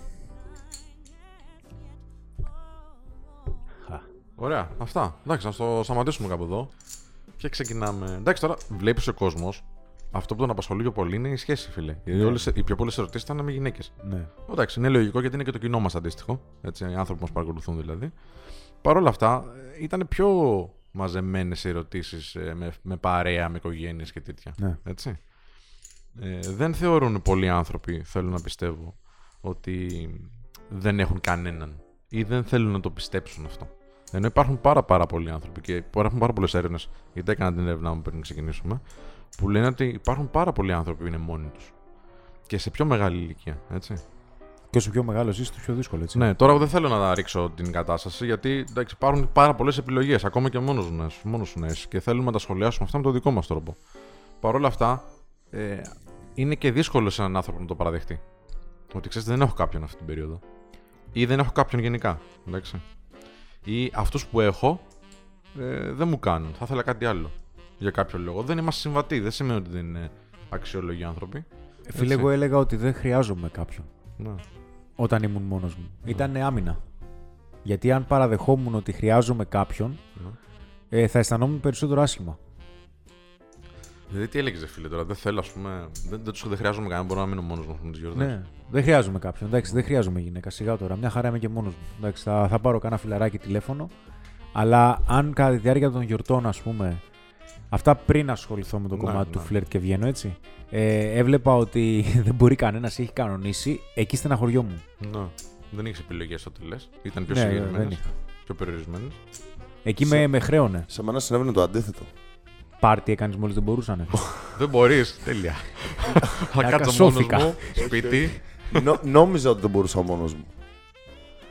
Ωραία, αυτά. Εντάξει, να το σταματήσουμε κάπου εδώ. Και ξεκινάμε. Εντάξει, τώρα βλέπεις ο κόσμος. Αυτό που τον απασχολεί πιο πολύ είναι η σχέση, φίλε. Γιατί όλες, οι πιο πολλές ερωτήσεις ήταν με γυναίκες. Ναι. Εντάξει, είναι λογικό γιατί είναι και το κοινό μας αντίστοιχο. Έτσι, οι άνθρωποι που μας παρακολουθούν δηλαδή. Παρ' όλα αυτά, ε, ήταν πιο μαζεμένες οι ερωτήσεις με, με παρέα, με οικογένειες και τέτοια. Ναι. Έτσι. Ε, δεν θεωρούν πολλοί άνθρωποι, θέλω να πιστεύω, ότι δεν έχουν κανέναν ή δεν θέλουν να το πιστέψουν αυτό. Ενώ υπάρχουν πάρα, πάρα πολλοί άνθρωποι και υπάρχουν πάρα πολλές έρευνες, γιατί έκανα την έρευνά μου πριν ξεκινήσουμε, που λένε ότι υπάρχουν πάρα πολλοί άνθρωποι που είναι μόνοι τους. Και σε πιο μεγάλη ηλικία, έτσι. Και όσο πιο μεγάλος είσαι, το πιο δύσκολο, έτσι. Ναι, τώρα δεν θέλω να ρίξω την κατάσταση, γιατί εντάξει, υπάρχουν πάρα πολλές επιλογές, ακόμα και μόνος σου νέε, και θέλουμε να τα σχολιάσουμε αυτά με τον δικό μας τρόπο. Παρ' όλα αυτά, ε, είναι και δύσκολο σε έναν άνθρωπο να το παραδεχτεί. Ότι ξέρεις, δεν έχω κάποιον αυτή την περίοδο. Ή δεν έχω κάποιον γενικά. Εντάξει. Ή αυτούς που έχω ε, δεν μου κάνουν. Θα ήθελα κάτι άλλο. Για κάποιο λόγο. Δεν είμαστε συμβατοί. Δεν σημαίνει ότι δεν είναι αξιόλογοι άνθρωποι. Ε, Φίλε, εγώ έλεγα ότι δεν χρειάζομαι κάποιον. Ναι. Όταν ήμουν μόνος μου. Ήταν άμυνα. Γιατί αν παραδεχόμουν ότι χρειάζομαι κάποιον, Ναι. ε, θα αισθανόμουν περισσότερο άσχημα. Δηλαδή, τι έλεγες, φίλε, τώρα. Δεν θέλω, ας πούμε. Δεν, δεν, τους- δεν χρειάζομαι κανέναν. Μπορώ να μείνω μόνος μου με τι γιορτέ. Ναι, δεν χρειάζομαι κάποιον. Εντάξει, δεν χρειάζομαι γυναίκα. Σιγά τώρα. Μια χαρά είμαι και μόνος μου. Εντάξει, θα, θα πάρω κανένα φιλαράκι τηλέφωνο. Αλλά αν κατά τη διάρκεια των γιορτών, ας πούμε, αυτά πριν ασχοληθώ με το Ναι, κομμάτι ναι. του φλερτ και βγαίνω έτσι, ε, έβλεπα ότι δεν μπορεί κανένας, έχει κανονίσει, εκεί στεναχωριόμουν. Ναι. Δεν είχες επιλογές ό,τι λες. Ήταν πιο Ναι, συγκεκριμένες. δεν είχα. Πιο περιορισμένες. Εκεί με, με χρέωνε. Σε μένα συνέβαινε το αντίθετο. Πάρτι έκανες μόλις δεν μπορούσανε. δεν μπορείς. Τέλεια. Θα κάτσω μόνος Ακασώθηκα. μου σπίτι. Νο- νόμιζα ότι δεν μπορούσα μόνος μου.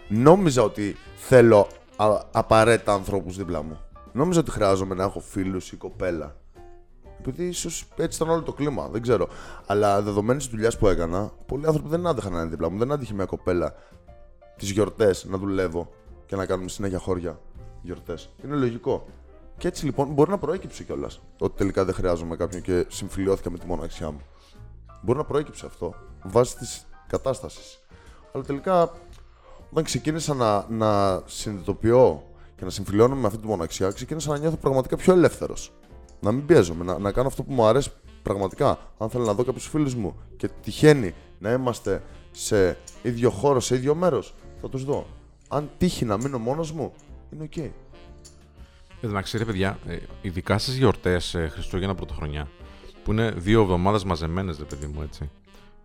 Νόμιζα ότι θέλω α, απαραίτητα ανθρώπους δίπλα μου. Νόμιζα ότι χρειάζομαι να έχω φίλους ή κοπέλα. Επειδή ίσως έτσι ήταν όλο το κλίμα, δεν ξέρω. Αλλά δεδομένης της δουλειάς που έκανα, πολλοί άνθρωποι δεν άντεχαν να είναι δίπλα μου. Δεν άντυχε μια κοπέλα τις γιορτές να δουλεύω και να κάνουμε συνέχεια χώρια γιορτές. Είναι λογικό. Και έτσι λοιπόν μπορεί να προέκυψε κιόλας ότι τελικά δεν χρειάζομαι κάποιον και συμφιλιώθηκα με τη μοναξιά μου. Μπορεί να προέκυψε αυτό βάσει της κατάστασης. Αλλά τελικά, όταν ξεκίνησα να, να συνειδητοποιώ και να συμφιλιώνομαι με αυτή τη μοναξιά, ξεκίνησα να νιώθω πραγματικά πιο ελεύθερος. Να μην πιέζομαι, να, να κάνω αυτό που μου αρέσει πραγματικά. Αν θέλω να δω κάποιους φίλους μου και τυχαίνει να είμαστε σε ίδιο χώρο, σε ίδιο μέρος, θα τους δω. Αν τύχει να μείνω μόνος μου, είναι οκ. Εν τω μεταξύ, ρε παιδιά, ε, ειδικά στις γιορτές Χριστούγεννα Πρωτοχρονιά, που είναι δύο εβδομάδες μαζεμένες, ρε παιδί μου, έτσι.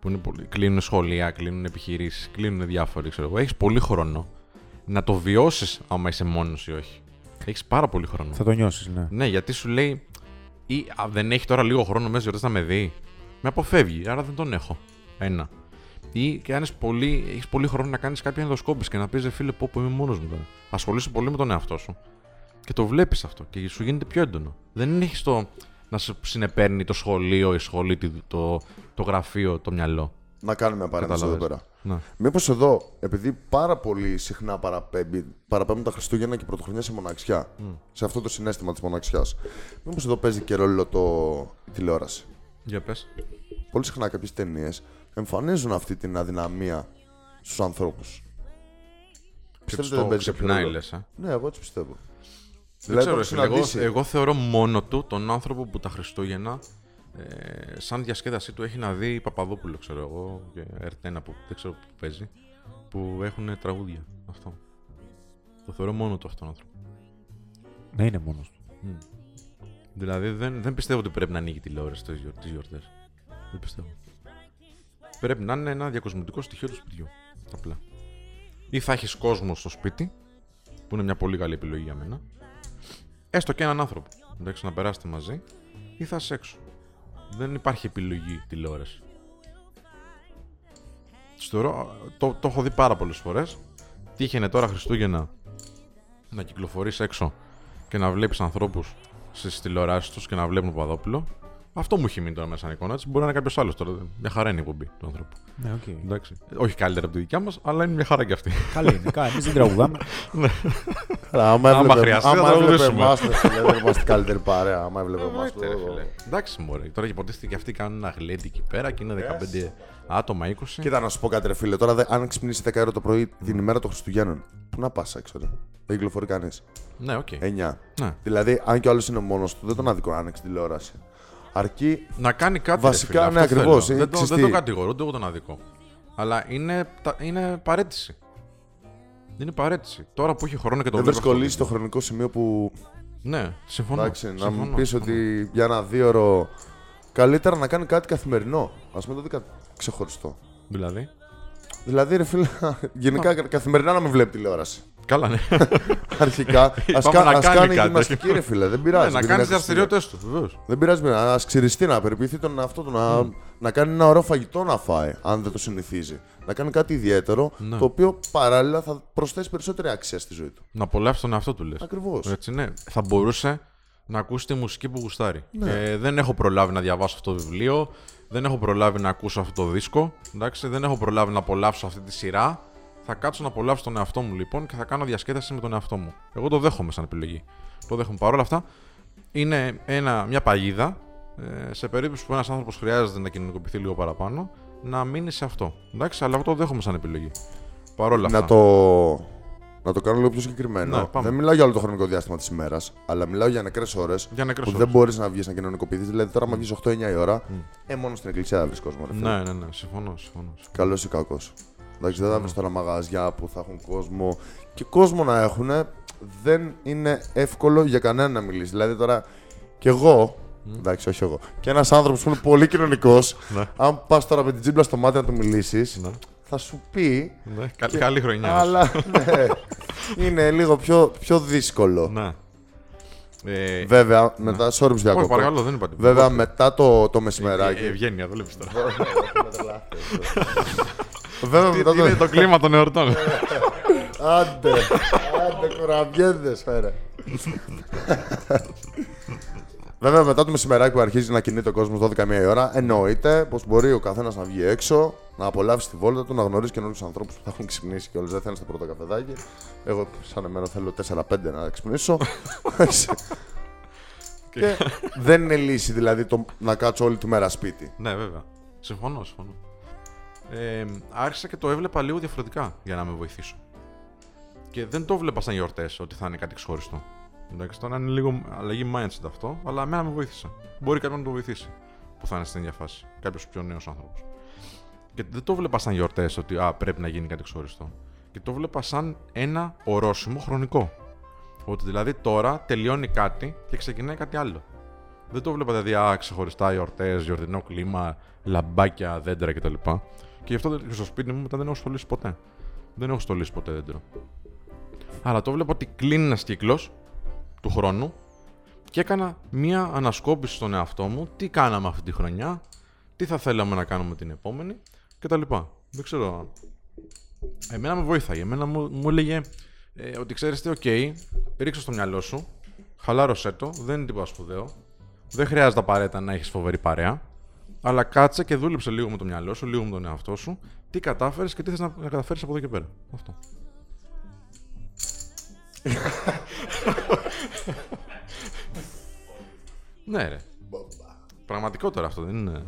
Που είναι πολύ... κλείνουν σχολεία, κλείνουν επιχειρήσεις, κλείνουν διάφοροι, ξέρω εγώ. Έχεις πολύ χρόνο να το βιώσεις άμα είσαι μόνος ή όχι. Έχεις πάρα πολύ χρόνο. θα το νιώσεις, ναι. Ναι, γιατί σου λέει, ή α, δεν έχει τώρα λίγο χρόνο μέσα στις γιορτές να με δει. Με αποφεύγει, άρα δεν τον έχω. Ένα. Ή και αν έχεις πολύ, έχεις πολύ χρόνο να κάνεις κάποια ενδοσκόπηση και να πεις, φίλε, πω, πω είμαι μόνος μου τώρα. Ασχολείσαι πολύ με τον εαυτό σου. Και το βλέπεις αυτό και σου γίνεται πιο έντονο. Δεν έχεις το να σου συνεπέρνει το σχολείο, η σχολή, το, το, το γραφείο, το μυαλό. Να κάνουμε μια παρένθεση εδώ Καταλαβες. πέρα. Ναι. Μήπως εδώ, επειδή πάρα πολύ συχνά παραπέμπει, παραπέμπουν τα Χριστούγεννα και η Πρωτοχρονιά σε μοναξιά, σε αυτό το συνέστημα της μοναξιάς, μήπως εδώ παίζει και ρόλο το η τηλεόραση; Για πες. Πολύ συχνά κάποιες ταινίες εμφανίζουν αυτή την αδυναμία στους ανθρώπους. Πιστεύετε δεν παίζει κάποιο ξυπνάει, ρόλο; λες, ε; Ναι, εγώ έτσι πιστεύω. Δεν Δηλαδή, ξέρω, το ρε φίλε, εγώ, συναντήσει. εγώ θεωρώ μόνο του τον άνθρωπο που τα Χριστούγεννα ε, σαν διασκέδασή του έχει να δει Παπαδόπουλο, ξέρω εγώ, και Ερτένα που δεν ξέρω που παίζει, που έχουν τραγούδια. Αυτό. Το θεωρώ μόνο του αυτόν τον άνθρωπο. Ναι, είναι μόνος του. Δηλαδή δεν, δεν πιστεύω ότι πρέπει να ανοίγει τηλεόραση τι γιορ, τις γιορτές. Δεν πιστεύω. Πρέπει να είναι ένα διακοσμητικό στοιχείο του σπιτιού. Απλά. Ή θα έχεις κόσμο στο σπίτι, που είναι μια πολύ καλή επιλογή για μένα. Έστω και έναν άνθρωπο. Εντάξει, να περάσετε μαζί, ή θα είσαι έξω. Δεν υπάρχει επιλογή τηλεόραση. Του θεωρώ. Το, το έχω δει πάρα πολλές φορές. Τύχαινε τώρα Χριστούγεννα; Να κυκλοφορείς έξω και να βλέπεις ανθρώπους στις τηλεοράσεις τους και να βλέπουν Παπαδόπουλο. Αυτό μου έχει μείνει τώρα μέσα σαν εικόνα. Έτσι. Μπορεί να είναι κάποιος άλλος τώρα. Μια χαρά είναι η εκπομπή του ανθρώπου. Ναι, οκ. Εντάξει. Όχι καλύτερα από τη δικιά μας, αλλά είναι μια χαρά κι αυτή. Καλή είναι. Καλή. Εμείς δεν τραγουδάμε. Άρα, άμα Άμα έβλεπε, χρειαστεί, θα άμα το έβλεπε ρωτήσουμε. εμάς, ρε φίλε, δεν είμαστε καλύτερη παρέα. Άμα έβλεπε εμάς, Εννοείται, ρε το- φίλε. Εντάξει, μωρέ. Τώρα υποτίθεται και αυτοί κάνουν ένα γλέντι εκεί πέρα και είναι 15 άτομα, 20. Κοίτα να σου πω κάτι, ρε φίλε. Τώρα, δε- αν ξυπνήσει 10 ώρα το πρωί την ημέρα των Χριστουγέννων, πού να πας έξω, ρε; Δεν κυκλοφορεί κανείς. Ναι, οκ. 9. Ναι. Δηλαδή, αν κι ο άλλος είναι μόνος του, δεν τον αδικώ να ανοίξει τηλεόραση. Αρκεί Να κάνει κάτι. Βασικά, ρε φίλε, ναι, αυτό ακριβώς. θέλω. Είναι Δεν, το, δεν ξυστή. το κατηγορώ, ούτε εγώ τον αδικώ. Αλλά είναι, τα- είναι παραίτηση. Είναι παραίτηση. Τώρα που έχει χρόνο και το δεν βλέπω αυτό βρίσκω το το χρονικό σημείο που. Ναι, συμφωνώ. Εντάξει, να συμφωνώ, μου πει συμφωνώ. ότι για ένα δίωρο καλύτερα να κάνει κάτι καθημερινό. Α μην το δει κα- ξεχωριστό. Δηλαδή; Δηλαδή, ρε φίλε, γενικά κα- καθημερινά να μην βλέπει τηλεόραση. Καλά, ναι. Αρχικά, ας Πάμε να κάνει κάνει κάτι. γυμναστική, ρε φίλε. Δεν ναι πειράζει. να επειδή κάνει είναι τις δραστηριότητες του, βεβαίως. Δεν πειράζει, ας ξυριστεί, να περιποιηθεί τον εαυτό του, να, να κάνει ένα ωραίο φαγητό να φάει, αν δεν το συνηθίζει. Να κάνει κάτι ιδιαίτερο, Ναι. το οποίο παράλληλα θα προσθέσει περισσότερη αξία στη ζωή του. Να απολαύσει τον εαυτό του, λες. Ακριβώς. Έτσι, ναι. Θα μπορούσε να ακούσει τη μουσική που γουστάρει. Ναι. Ε, δεν έχω προλάβει να διαβάσω αυτό το βιβλίο. Δεν έχω προλάβει να ακούσω αυτό το δίσκο. Εντάξει, δεν έχω προλάβει να απολαύσω αυτή τη σειρά. Θα κάτσω να απολαύσω τον εαυτό μου λοιπόν και θα κάνω διασκέδαση με τον εαυτό μου. Εγώ το δέχομαι σαν επιλογή. Το δέχομαι. Παρ' όλα αυτά, είναι ένα, μια παγίδα ε, σε περίπτωση που ένας άνθρωπος χρειάζεται να κοινωνικοποιηθεί λίγο παραπάνω, να μείνει σε αυτό. Εντάξει, αλλά εγώ το δέχομαι σαν επιλογή. Παρ' όλα αυτά. Να το, να το κάνω λίγο πιο συγκεκριμένο. Ναι, πάμε. δεν μιλάω για όλο το χρονικό διάστημα της ημέρας, αλλά μιλάω για νεκρές ώρες. Για νεκρές Που ώρες. δεν μπορείς να βγεις να κοινωνικοποιηθείς. Δηλαδή, τώρα, άμα βγεις 8-9 η ώρα, ε, μόνο στην εκκλησία θα βρεις κόσμο. Ρε, φίλε. Ναι, ναι, ναι, συμφωνώ. συμφωνώ. Καλός ή κακός. Εντάξει, δεν θα βρει τώρα μαγαζιά που θα έχουν κόσμο. Και κόσμο να έχουν δεν είναι εύκολο για κανέναν να μιλήσει. Δηλαδή τώρα κι εγώ. Εντάξει, όχι εγώ. Και ένας άνθρωπος που είναι πολύ κοινωνικός, Ναι. αν πας τώρα με την τζίμπλα στο μάτι να του μιλήσεις, Ναι. θα σου πει. Ναι, καλή, καλή χρονιά. Αλλά ναι, είναι λίγο πιο, πιο δύσκολο. Ναι. Ε, Βέβαια, μετά. Sorry που όχι, διακόπτω. παρακαλώ, δεν είπα τίποτα. Βέβαια, μετά το, το Ε, μεσημεράκι. Ευγένεια, το βλέπεις τώρα. Βέβαια, Τι μετά τι είναι το. το κλίμα των εορτών. Άντε, άντε κουραμπιέδες φέρε. Βέβαια, μετά το μεσημεράκι που αρχίζει να κινείται ο κόσμος 12 μία η ώρα, εννοείται πως μπορεί ο καθένας να βγει έξω, να απολαύσει τη βόλτα του, να γνωρίσει καινούριους ανθρώπους που θα έχουν ξυπνήσει και όλες δεν θα είναι στο πρώτο καφεδάκι. Εγώ, σαν εμένα, θέλω 4-5 να ξυπνήσω. και δεν είναι λύση δηλαδή το να κάτσω όλη τη μέρα σπίτι. ναι, βέβαια. Συμφωνώ, συμφωνώ. Ε, άρχισα και το έβλεπα λίγο διαφορετικά για να με βοηθήσω. Και δεν το έβλεπα σαν γιορτές ότι θα είναι κάτι ξεχωριστό. Εντάξει, τώρα είναι λίγο αλλαγή mindset αυτό, αλλά εμένα με βοήθησε. Μπορεί κάποιον να το βοηθήσει που θα είναι στην ίδια φάση. Κάποιος πιο νέος άνθρωπος. Και δεν το βλέπα σαν γιορτές ότι α, πρέπει να γίνει κάτι ξεχωριστό. Και το βλέπα σαν ένα ορόσημο χρονικό. Ότι δηλαδή τώρα τελειώνει κάτι και ξεκινάει κάτι άλλο. Δεν το βλέπα δηλαδή α, ξεχωριστά γιορτές, γιορτινό κλίμα, λαμπάκια, δέντρα κτλ. Και γι' αυτό και στο σπίτι μου μετά δεν έχω στολίσει ποτέ. Δεν έχω στολίσει ποτέ δέντρο. Αλλά το βλέπω ότι κλείνει ένας κύκλος του χρόνου και έκανα μία ανασκόπηση στον εαυτό μου. Τι κάναμε αυτή τη χρονιά, τι θα θέλαμε να κάνουμε την επόμενη κτλ. Δεν ξέρω. Εμένα με βοήθαγε. Εμένα μου, μου έλεγε ε, ότι ξέρει τι, οκ, ρίξε στο μυαλό σου, χαλάρωσέ το, δεν είναι τίποτα σπουδαίο. Δεν χρειάζεται απαραίτητα να έχεις φοβερή παρέα. Αλλά κάτσε και δούλεψε λίγο με το μυαλό σου, λίγο με τον εαυτό σου, τι κατάφερες και τι θες να, να καταφέρεις από εδώ και πέρα. Αυτό. ναι, ρε. Πραγματικό τώρα αυτό, δεν είναι.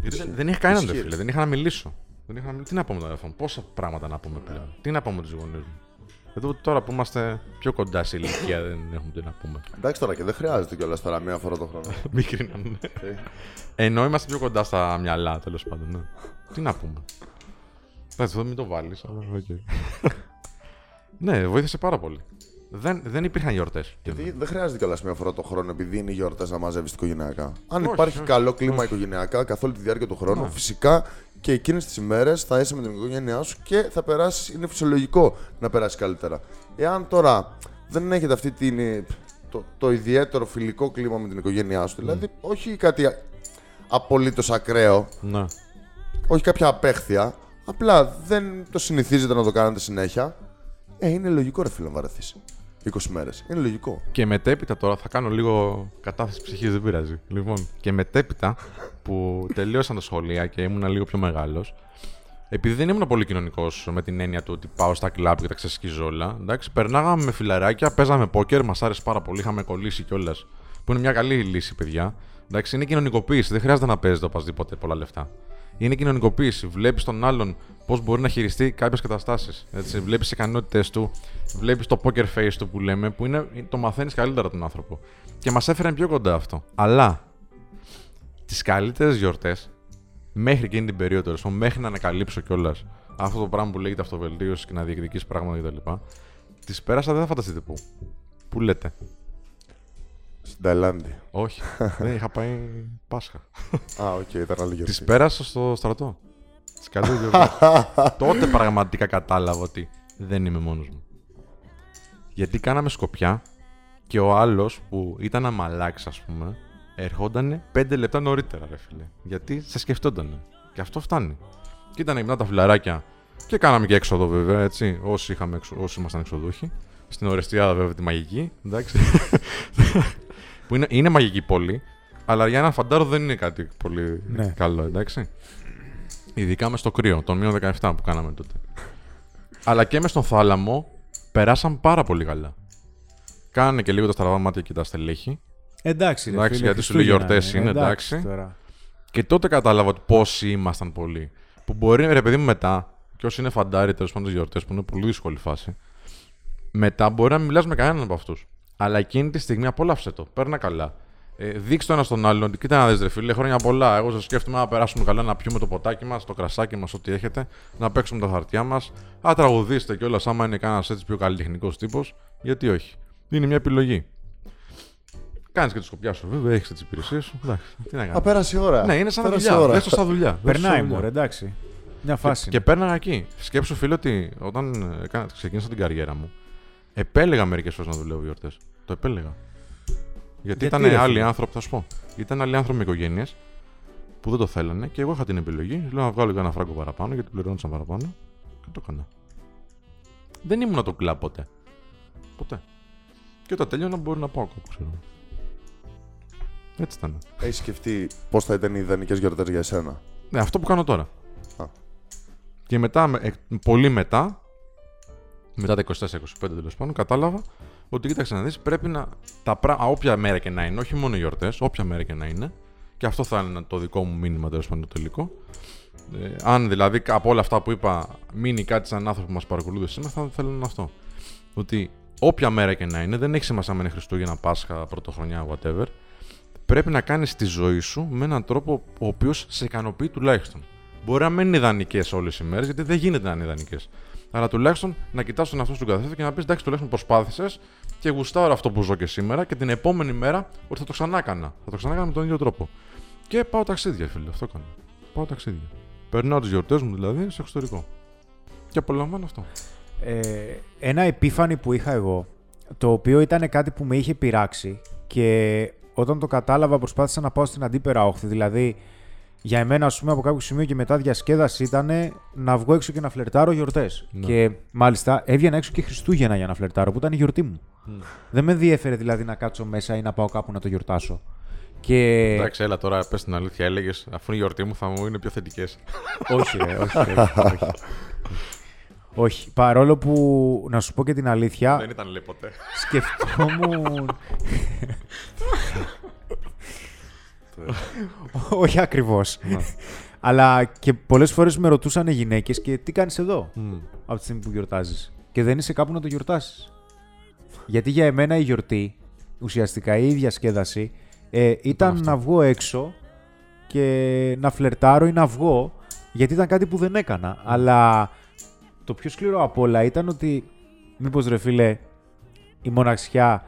Γιατί δεν, δεν είχα κανέναν, ρε Ισχύει. φίλε. Δεν είχα να μιλήσω. Δεν είχα να μιλήσω. Τι να πούμε τώρα, αυτό, πόσα πράγματα να πούμε πλέον; Τι να πούμε με τους γονείς μου; Εδώ τώρα που είμαστε πιο κοντά σε ηλικία δεν έχουμε τι να πούμε. Εντάξει τώρα και δεν χρειάζεται κιόλας τώρα μία φορά το χρόνο. Μην κρίναμε. Ενώ είμαστε πιο κοντά στα μυαλά, τέλος πάντων. Ναι. Τι να πούμε. Εντάξει, εδώ μην το βάλεις. ναι, βοήθησε πάρα πολύ. Δεν, δεν υπήρχαν γιορτές. Γιατί δεν χρειάζεται κιόλας μία φορά το χρόνο επειδή είναι γιορτές να μαζεύεις οικογενειακά. Αν Όχι, υπάρχει όχι. καλό κλίμα οικογενειακά καθ' όλη τη διάρκεια του χρόνου, φυσικά και εκείνες τις ημέρες θα είσαι με την οικογένειά σου και θα περάσεις. Είναι φυσιολογικό να περάσεις καλύτερα. Εάν τώρα δεν έχετε αυτή την, το, το ιδιαίτερο φιλικό κλίμα με την οικογένειά σου, δηλαδή όχι κάτι απολύτως ακραίο, Ναι. όχι κάποια απέχθεια, απλά δεν το συνηθίζετε να το κάνετε συνέχεια, ε, είναι λογικό ρε φίλε να βαρεθείς. 20 μέρες. Είναι λογικό. Και μετέπειτα τώρα θα κάνω λίγο κατάθεση ψυχής, δεν πειράζει. Λοιπόν, και μετέπειτα που τελείωσαν τα σχολεία και ήμουν λίγο πιο μεγάλος, επειδή δεν ήμουν πολύ κοινωνικός με την έννοια του ότι πάω στα κλαμπ και τα ξεσκίζω όλα, εντάξει, περνάγαμε με φιλαράκια, παίζαμε πόκερ, μας άρεσε πάρα πολύ, είχαμε κολλήσει κιόλας. Που είναι μια καλή λύση, παιδιά. Εντάξει, είναι κοινωνικοποίηση, δεν χρειάζεται να παίζετε οπωσδήποτε πολλά λεφτά. Είναι κοινωνικοποίηση. Βλέπεις τον άλλον πώς μπορεί να χειριστεί κάποιες καταστάσεις. Βλέπεις τις ικανότητέ του, βλέπεις το poker face του που λέμε, που είναι, το μαθαίνεις καλύτερα τον άνθρωπο. Και μας έφεραν πιο κοντά αυτό. Αλλά τις καλύτερες γιορτές, μέχρι εκείνη την περίοδο, μέχρι να ανακαλύψω κιόλας αυτό το πράγμα που λέγεται αυτοβελτίωση και να διεκδικήσει πράγματα κτλ. Τις πέρασα, δεν θα φανταστείτε πού. Πού λέτε. Στην Ταϊλάνδη. Όχι. δεν είχα πάει Πάσχα. Α, οκ, ήταν άλλη γιορτή. Τις πέρασα στο στρατό. Τις καλύτερες γιορτές. Τότε πραγματικά κατάλαβα ότι δεν είμαι μόνος μου. Γιατί κάναμε σκοπιά και ο άλλος που ήταν αμαλάξ, ας πούμε, ερχόταν πέντε λεπτά νωρίτερα, ρε φίλε. Γιατί σε σκεφτόταν. Και αυτό φτάνει. Και ήταν γυμνά τα φιλαράκια. Και κάναμε και έξοδο, βέβαια, έτσι. Όσοι, είχαμε, όσοι ήμασταν εξοδούχοι. Στην Ορεστιάδα, βέβαια, τη μαγική. Εντάξει. Που είναι, είναι μαγική πόλη. Αλλά για ένα φαντάρο δεν είναι κάτι πολύ ναι. καλό, εντάξει. Ειδικά μες στο κρύο, τον μείον 17 που κάναμε τότε. Αλλά και μες στον θάλαμο περάσαν πάρα πολύ καλά. Κάνανε και λίγο τα στραβά μάτια και τα στελέχη. Εντάξει, ρε, εντάξει φίλε, γιατί σου λέει γιορτές είναι, εντάξει. Τώρα. Και τότε κατάλαβα ότι πόσοι ήμασταν πολλοί. Που μπορεί, ρε παιδί μου, μετά, και όσοι είναι φαντάρι τέλος πάντων γιορτές, που είναι πολύ δύσκολη φάση, μετά μπορεί να μην μιλάς με κανέναν από αυτούς. Αλλά εκείνη τη στιγμή απόλαυσε το. Παίρνα καλά. Ε, δείξτε το ένα στον άλλον ότι κοίτα να δεις, ρε φίλε, χρόνια πολλά. Εγώ σας σκέφτομαι να περάσουμε καλά, να πιούμε το ποτάκι μας, το κρασάκι μας, ό,τι έχετε, να παίξουμε τα χαρτιά μας. Α, τραγουδίστε κιόλας, άμα είναι κανένας έτσι πιο καλλιτεχνικός τύπος. Γιατί όχι. Είναι μια επιλογή. Κάνεις και τη σκοπιά σου, βέβαια, έχεις τις υπηρεσίες σου. Εντάξει, τι να κάνεις. Α, πέρασε η ώρα. Ναι, είναι σαν πέρασε δουλειά. Δες το σαν δουλειά. Περνάει μου, εντάξει. Μια φάση. Και, και πέρναγα εκεί. Σκέψου, φίλε, ότι όταν ε, ξεκίνησα την καριέρα μου, επέλεγα μερικές φορές να δουλεύω γιορτές. Το επέλεγα. Γιατί, Γιατί ήταν άλλοι άνθρωποι, θα σου πω. Ήταν άλλοι άνθρωποι με οικογένειες που δεν το θέλανε και εγώ είχα την επιλογή. Λέω να βγάλω και ένα φράγκο παραπάνω γιατί πληρώνονταν παραπάνω και το έκανα. Δεν ήμουν το κλαμπ ποτέ. Ποτέ. Και όταν τέλειωνα μπορεί να πάω κάπου, ξέρω. Έτσι ήταν. Έχεις σκεφτεί πώς θα ήταν οι ιδανικές γιορτές για εσένα; Ναι, αυτό που κάνω τώρα. Α. Και μετά, ε, πολύ μετά, μετά τα 24-25 τέλος πάντων, κατάλαβα ότι κοίταξε να δεις, πρέπει να. Τα πρά... όποια μέρα και να είναι, όχι μόνο γιορτές, όποια μέρα και να είναι, και αυτό θα είναι το δικό μου μήνυμα τέλος πάντων το τελικό. Ε, αν δηλαδή από όλα αυτά που είπα μείνει κάτι σαν άνθρωπο που μας παρακολουθεί σήμερα, θα θέλω να αυτό. Ότι όποια μέρα και να είναι, δεν έχει σημασία αν είναι Χριστούγεννα, Πάσχα, Πρωτοχρονιά, whatever, πρέπει να κάνεις τη ζωή σου με έναν τρόπο ο οποίος σε ικανοποιεί τουλάχιστον. Μπορεί να μην είναι ιδανικές όλες οι μέρες, γιατί δεν γίνεται να είναι ιδανικές. Αλλά τουλάχιστον να κοιτάς τον εαυτό σου καθένα και να πεις: Εντάξει, τουλάχιστον προσπάθησες και γουστάρω αυτό που ζω και σήμερα και την επόμενη μέρα ότι θα το ξανά έκανα. Θα το ξανά έκανα με τον ίδιο τρόπο. Και πάω ταξίδια, φίλε. Αυτό κάνω. Πάω ταξίδια. Περνάω τις γιορτές μου δηλαδή στο εξωτερικό. Και απολαμβάνω αυτό. Ε, ένα επίφανη που είχα εγώ, το οποίο ήταν κάτι που με είχε πειράξει και όταν το κατάλαβα προσπάθησα να πάω στην αντίπερα όχθη. Δηλαδή, για εμένα, ας πούμε, από κάποιο σημείο και μετά διασκέδαση ήταν να βγω έξω και να φλερτάρω γιορτές. Ναι. Και μάλιστα έβγαινα έξω και Χριστούγεννα για να φλερτάρω, που ήταν η γιορτή μου. Mm. Δεν με ενδιέφερε δηλαδή να κάτσω μέσα ή να πάω κάπου να το γιορτάσω. Και... Εντάξει, έλα τώρα, πες την αλήθεια, έλεγες αφού είναι η γιορτή μου θα μου είναι πιο θετικές. όχι, ρε, όχι, ρε, όχι. όχι. Παρόλο που, να σου πω και την αλήθεια. Δεν ήταν λέει ποτέ. Σκεφτόμουν. Όχι ακριβώς. Ναι. Αλλά και πολλές φορές με ρωτούσαν οι γυναίκες και τι κάνεις εδώ από τη στιγμή που γιορτάζεις. Και δεν είσαι κάπου να το γιορτάσεις. Γιατί για εμένα η γιορτή, ουσιαστικά η ίδια σκέδαση, ε, ήταν να βγω έξω και να φλερτάρω ή να βγω, γιατί ήταν κάτι που δεν έκανα. Αλλά το πιο σκληρό απ' όλα ήταν ότι, μήπως ρε φίλε, η μοναξιά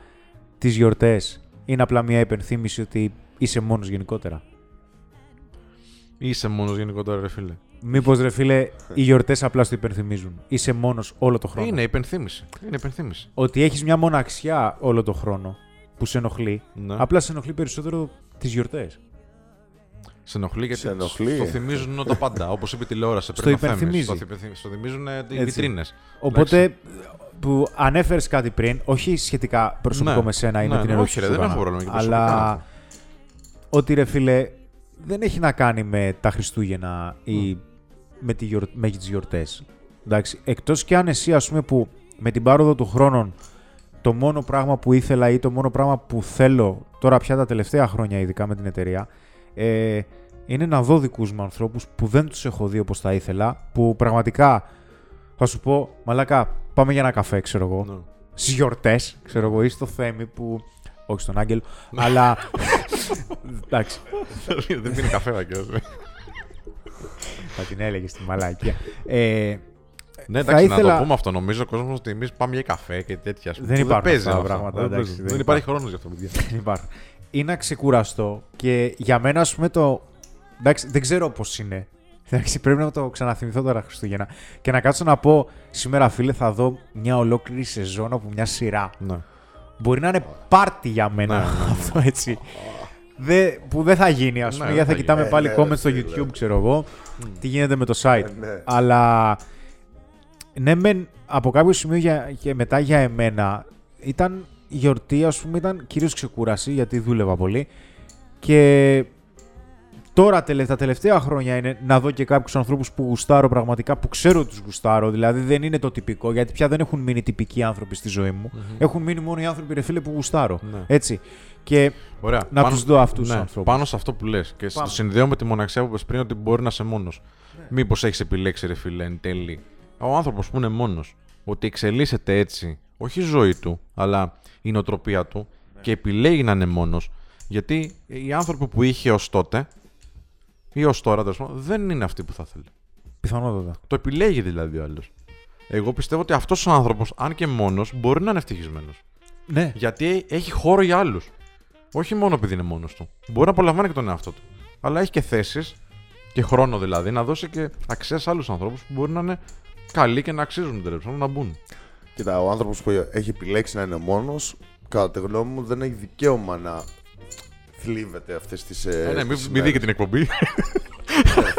τις γιορτές είναι απλά μια υπενθύμηση ότι είσαι μόνος γενικότερα. Είσαι μόνος γενικότερα, ρε φίλε. Μήπως ρε φίλε, οι γιορτές απλά στο υπενθυμίζουν. Είσαι μόνος όλο το χρόνο. Είναι υπενθύμηση. Είναι υπενθύμηση. Ότι έχεις μια μοναξιά όλο το χρόνο που σε ενοχλεί. Ναι. Απλά σε ενοχλεί περισσότερο τις γιορτές. Σε ενοχλεί γιατί Σε ενοχλεί. το θυμίζουν τα πάντα. Όπως είπε η τηλεόραση. Στο πριν να θέμεις. υπενθυμίζει. Στο, υπενθυμ- στο θυμίζουν ε, οι Έτσι. βιτρίνες. Οπότε που ανέφερες κάτι πριν, όχι σχετικά προσωπικό Ναι. με σένα ή Ναι, με την ναι, ερώτηση όχι, που ρε, σου δεν έκανα. έχω πρόβλημα, και προσωπικά Αλλά αυτό. Ότι ρε φίλε, δεν έχει να κάνει με τα Χριστούγεννα ή με, τη γιορ... με τις γιορτές. Εντάξει, εκτός και αν εσύ ας πούμε που με την πάροδο του χρόνων το μόνο πράγμα που ήθελα ή το μόνο πράγμα που θέλω τώρα πια τα τελευταία χρόνια ειδικά με την εταιρεία ε, είναι να δω δικούς μου ανθρώπους που δεν τους έχω δει όπως θα ήθελα που πραγματικά θα σου πω μαλάκα πάμε για ένα καφέ ξέρω εγώ Ναι. στις γιορτές, ξέρω εγώ, ή στο Θέμη που. Όχι στον Άγγελο, αλλά. Εντάξει, δεν πίνει καφέ, Βαγγέλος. θα την έλεγε στη μαλάκια. Ε, Ναι, Θα εντάξει, να ήθελα- το πούμε αυτό. Νομίζω ο κόσμος ότι εμείς πάμε για καφέ και τέτοια. ας πούμε, Δεν που υπάρχουν παίζει αυτά τα αυτό. πράγματα, Δεν, εντάξει, παίζει. δεν δεν υπάρχει χρόνος γι' αυτό, παιδιά. δεν υπάρχουν. Ή να ξεκουραστώ και για μένα, ας πούμε, το. Εντάξει, δεν ξέρω πώς είναι. Εντάξει, πρέπει να το ξαναθυμηθώ τώρα Χριστούγεννα. Και να κάτσω να πω σήμερα, φίλε, θα δω μια ολόκληρη σεζόν από μια σειρά. Ναι. Μπορεί να είναι πάρτι για μένα Ναι, ναι, ναι. αυτό έτσι. Δε, που δεν θα γίνει, ας πούμε, Ναι, γιατί θα θα κοιτάμε γίνει. πάλι Ε, ναι, comments ρε, στο φίλε. YouTube, ξέρω εγώ, τι γίνεται με το site. Ε, ναι. Αλλά ναι, μεν από κάποιο σημείο για, και μετά για εμένα ήταν η γιορτή, ας πούμε, ήταν κυρίως ξεκούραση γιατί δούλευα πολύ. Και τώρα τελε- τα τελευταία χρόνια είναι να δω και κάποιους ανθρώπους που γουστάρω πραγματικά, που ξέρω ότι τους γουστάρω. Δηλαδή δεν είναι το τυπικό, γιατί πια δεν έχουν μείνει τυπικοί άνθρωποι στη ζωή μου. Έχουν μείνει μόνο οι άνθρωποι, ρε φίλε, που γουστάρω. Ναι. Έτσι. Και Ωραία. Να τους δω αυτούς τους ναι, ανθρώπους. Πάνω σε αυτό που λες. Και στο Πάμε. συνδέω με τη μοναξιά που είπες πριν ότι μπορεί να είσαι μόνος. Ναι. Μήπως έχεις επιλέξει, ρε φίλε, εν τέλει. Ο άνθρωπος που είναι μόνος. Ότι εξελίσσεται έτσι, όχι η ζωή του, αλλά η νοοτροπία του Ναι. και επιλέγει να είναι μόνος. Γιατί οι άνθρωποι που είχε ως τότε ή ως τώρα, τέλος πάντων, δεν είναι αυτοί που θα ήθελε. πιθανότατα. Το επιλέγει δηλαδή ο άλλος. Εγώ πιστεύω ότι αυτός ο άνθρωπος, αν και μόνος, μπορεί να είναι ευτυχισμένος. Ναι. Γιατί έχει χώρο για άλλους. Όχι μόνο επειδή είναι μόνος του. Μπορεί να απολαμβάνει και τον εαυτό του. Αλλά έχει και θέσεις και χρόνο δηλαδή να δώσει και αξία σε άλλους ανθρώπους που μπορεί να είναι καλοί και να αξίζουν τέλος πάντων να μπουν. Κοίτα, ο άνθρωπος που έχει επιλέξει να είναι μόνος, κατά τη γνώμη μου, δεν έχει δικαίωμα να θλίβεται αυτές τις. Ε, ναι, μην μην δει και την εκπομπή.